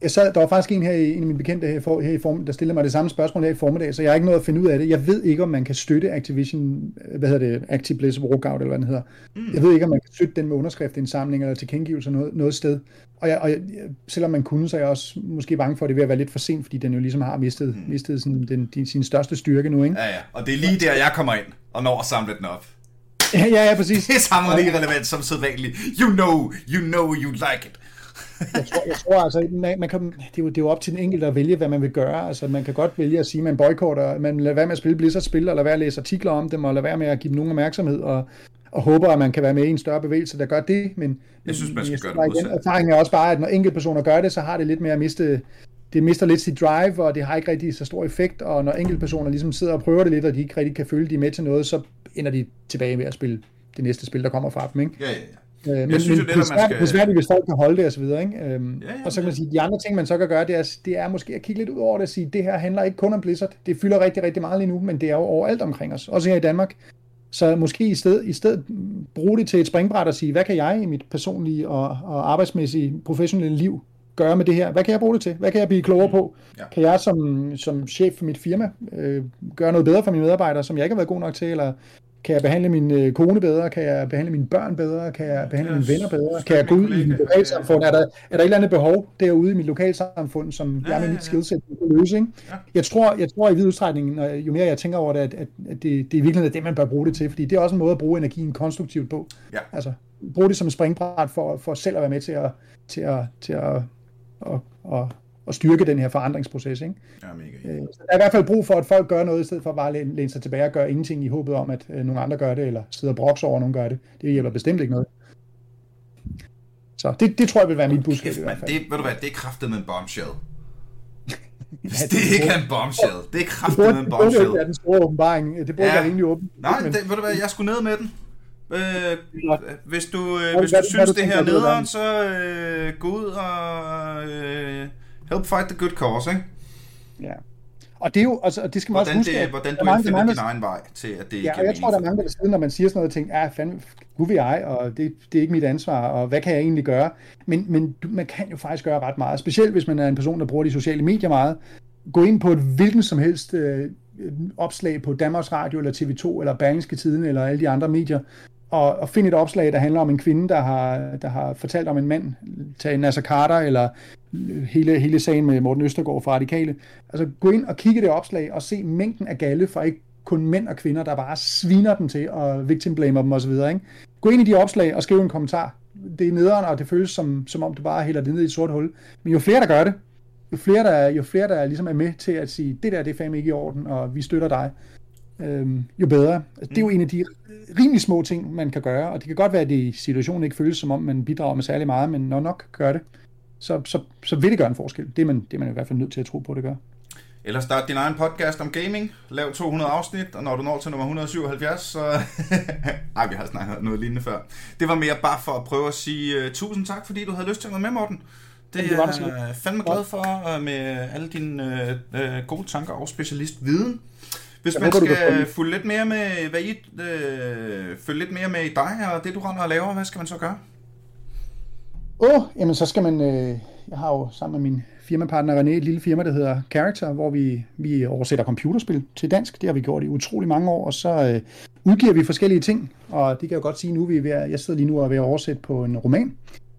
Jeg sad, der var faktisk en her, en af mine bekendte her, for, her i form, der stillede mig det samme spørgsmål her i formiddag, så jeg har ikke noget at finde ud af det. Jeg ved ikke, om man kan støtte Activision, hvad hedder det, Active Blizzard Workout, eller hvad den hedder. Mm. Jeg ved ikke, om man kan støtte den med underskriftindsamling eller tilkendegivelser noget, noget sted. Og, jeg, og jeg, selvom man kunne, så er jeg også måske bange for, at det vil være lidt for sent, fordi den jo ligesom har mistet, mm. mistet sådan, den, din, sin største styrke nu. Ikke? Ja, ja, og det er lige der, jeg kommer ind og når at samle den op. Ja, ja, ja, præcis. Det er samme lige relevant som sædvanligt. You know, you know you like it jeg, tror, jeg tror altså, man, kan, det, er jo, det er jo op til den enkelte at vælge, hvad man vil gøre. Altså, man kan godt vælge at sige, at man boykotter, man lader være med at spille Blizzard-spil, og lade være at læse artikler om dem, og lade være med at give dem nogen opmærksomhed, og, og håber, at man kan være med i en større bevægelse, der gør det. Men, jeg synes, man skal gøre det igen, Erfaringen er også bare, at når enkelte personer gør det, så har det lidt mere at miste det mister lidt sit drive, og det har ikke rigtig så stor effekt, og når enkelte personer ligesom sidder og prøver det lidt, og de ikke rigtig kan føle, at de med til noget, så ender de tilbage med at spille det næste spil, der kommer fra dem. Ikke? Ja, ja, ja. Øh, men, synes men det, det, man skal... det er svært, hvis folk kan holde det og så videre. Ikke? Øhm, ja, ja, og så kan man sige, de andre ting, man så kan gøre, det er, det er måske at kigge lidt ud over det og sige, det her handler ikke kun om Blizzard. Det fylder rigtig, rigtig meget lige nu, men det er jo overalt omkring os. Også her i Danmark. Så måske i stedet, i stedet bruge det til et springbræt og sige, hvad kan jeg i mit personlige og, og arbejdsmæssige, professionelle liv gøre med det her? Hvad kan jeg bruge det til? Hvad kan jeg blive klogere på? Ja. Kan jeg som, som chef for mit firma øh, gøre noget bedre for mine medarbejdere, som jeg ikke har været god nok til, eller kan jeg behandle min øh, kone bedre? Kan jeg behandle mine børn bedre? Kan jeg behandle mine venner bedre? Kan jeg gå ud i mit lokalsamfund? Er der, er der et eller andet behov derude i mit lokalsamfund, som ja, jeg med mit skillset kan løse? Ikke? Jeg, tror, jeg tror i vid udstrækning, jo mere jeg tænker over det, at, at, det, det er i virkeligheden det, man bør bruge det til, fordi det er også en måde at bruge energien konstruktivt på. Ja. Altså, bruge det som springbræt for, for selv at være med til at, til at, til at, at, at, at at styrke den her forandringsproces. Ikke? Ja, mega. Øh, der er i hvert fald brug for, at folk gør noget, i stedet for at bare læne, læne sig tilbage og gøre ingenting i håbet om, at øh, nogle andre gør det, eller sidder og brokser over, at nogen gør det. Det hjælper bestemt ikke noget. Så det, det tror jeg vil være mit budskab i hvert fald. Det, ved du hvad, det er kraftet med en bombshell. Ja, det, det ikke er en bombshell, det er kraftet med en bombshell. Det burde være den store åbenbaring. Det burde ja. være rimelig åben. Nej, men... det, ved du hvad, jeg skulle ned med den. Øh, hvis du, øh, hvis du synes, det her er nederen, så øh, gå ud og øh, help fight the good cause, ikke? Ja. Og det er jo, altså, det skal man hvordan også huske, det, hvordan du mange, finder mange, din egen vej til, at det ja, og jeg tror, der er mange, der sidder, når man siger sådan noget, og tænker, ja, fandme, gud vil jeg, og det, det er ikke mit ansvar, og hvad kan jeg egentlig gøre? Men, men du, man kan jo faktisk gøre ret meget, specielt hvis man er en person, der bruger de sociale medier meget. Gå ind på et hvilken som helst øh, opslag på Danmarks Radio, eller TV2, eller Berlingske Tiden, eller alle de andre medier, og, og finde et opslag, der handler om en kvinde, der har, der har fortalt om en mand, tag Nasser Carter, eller hele, hele sagen med Morten Østergaard fra Radikale. Altså gå ind og kigge det opslag, og se mængden af galle fra ikke kun mænd og kvinder, der bare sviner dem til, og victimblamer dem osv. Ikke? Gå ind i de opslag og skriv en kommentar. Det er nederen, og det føles som, som om du bare hælder det ned i et sort hul. Men jo flere, der gør det, jo flere, der, jo flere, der ligesom er med til at sige, det der, det er fandme ikke i orden, og vi støtter dig, øhm, jo bedre. Altså, det er jo en af de rimelig små ting, man kan gøre, og det kan godt være, at det i situationen ikke føles som om, man bidrager med særlig meget, men når nok gør det, så, så, så vil det gøre en forskel. Det er, man, det er man i hvert fald nødt til at tro på, at det gør. Eller start din egen podcast om gaming, lav 200 afsnit, og når du når til nummer 177, så... Ej, vi har snakket noget lignende før. Det var mere bare for at prøve at sige uh, tusind tak, fordi du havde lyst til at være med, Morten. Det, det var jeg fandme glad for uh, med alle dine uh, uh, gode tanker og specialistviden. Hvis jeg man håber, skal følge lidt mere med, hvad I, uh, følge lidt mere med i dig og det, du render og laver, hvad skal man så gøre? Åh, oh, jamen så skal man... Øh, jeg har jo sammen med min firmapartner René et lille firma, der hedder Character, hvor vi, vi oversætter computerspil til dansk. Det har vi gjort i utrolig mange år, og så øh, udgiver vi forskellige ting. Og det kan jeg godt sige nu, vi er ved at, jeg sidder lige nu og er ved at oversætte på en roman.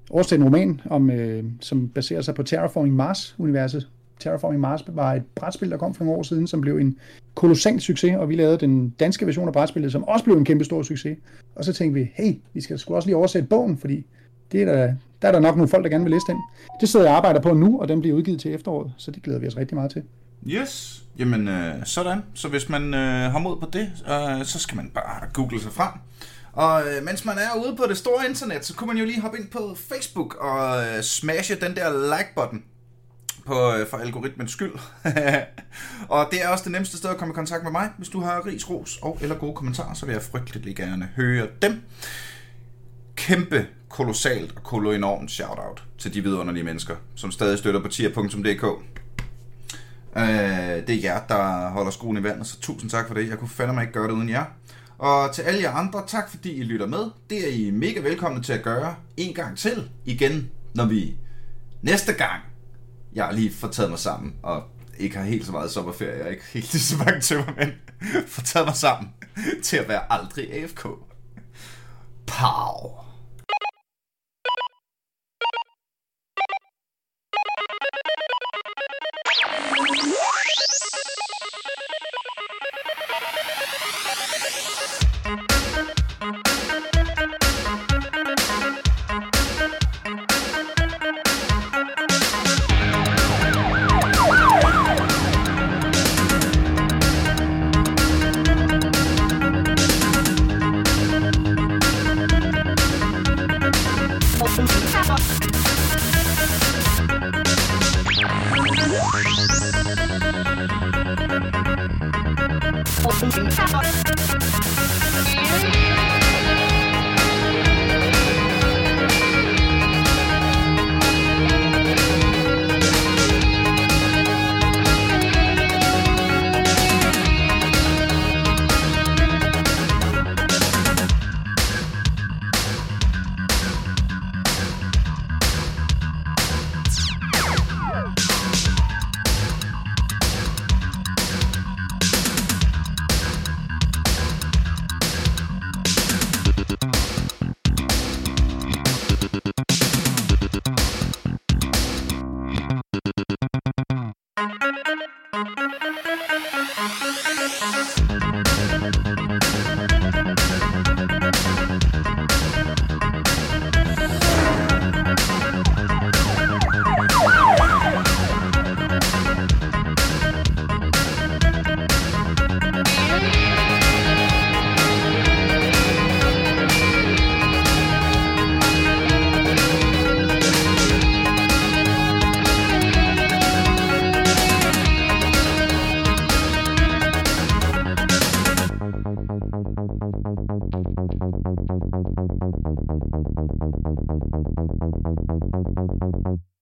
Oversætte en roman, om, øh, som baserer sig på Terraforming Mars-universet. Terraforming Mars var et brætspil, der kom for nogle år siden, som blev en kolossal succes, og vi lavede den danske version af brætspillet, som også blev en kæmpe stor succes. Og så tænkte vi, hey, vi skal sgu også lige oversætte bogen, fordi det er da der er der nok nogle folk, der gerne vil læse den. Det sidder jeg og arbejder på nu, og den bliver udgivet til efteråret, så det glæder vi os rigtig meget til. Yes, jamen øh, sådan. Så hvis man øh, har mod på det, øh, så skal man bare google sig frem. Og øh, mens man er ude på det store internet, så kunne man jo lige hoppe ind på Facebook og øh, smashe den der like-button på, øh, for algoritmens skyld. og det er også det nemmeste sted at komme i kontakt med mig. Hvis du har ris, ros og eller gode kommentarer, så vil jeg frygteligt gerne høre dem. Kæmpe kolossalt og kolo enormt shout-out til de vidunderlige mennesker, som stadig støtter på tier.dk. Øh, det er jer, der holder skruen i vandet, så tusind tak for det. Jeg kunne fandme ikke gøre det uden jer. Og til alle jer andre, tak fordi I lytter med. Det er I mega velkomne til at gøre en gang til igen, når vi næste gang, jeg har lige fået taget mig sammen, og ikke har helt så meget sommerferie, jeg er ikke helt så mange tømmermænd, får taget mig sammen til at være aldrig AFK. Pow!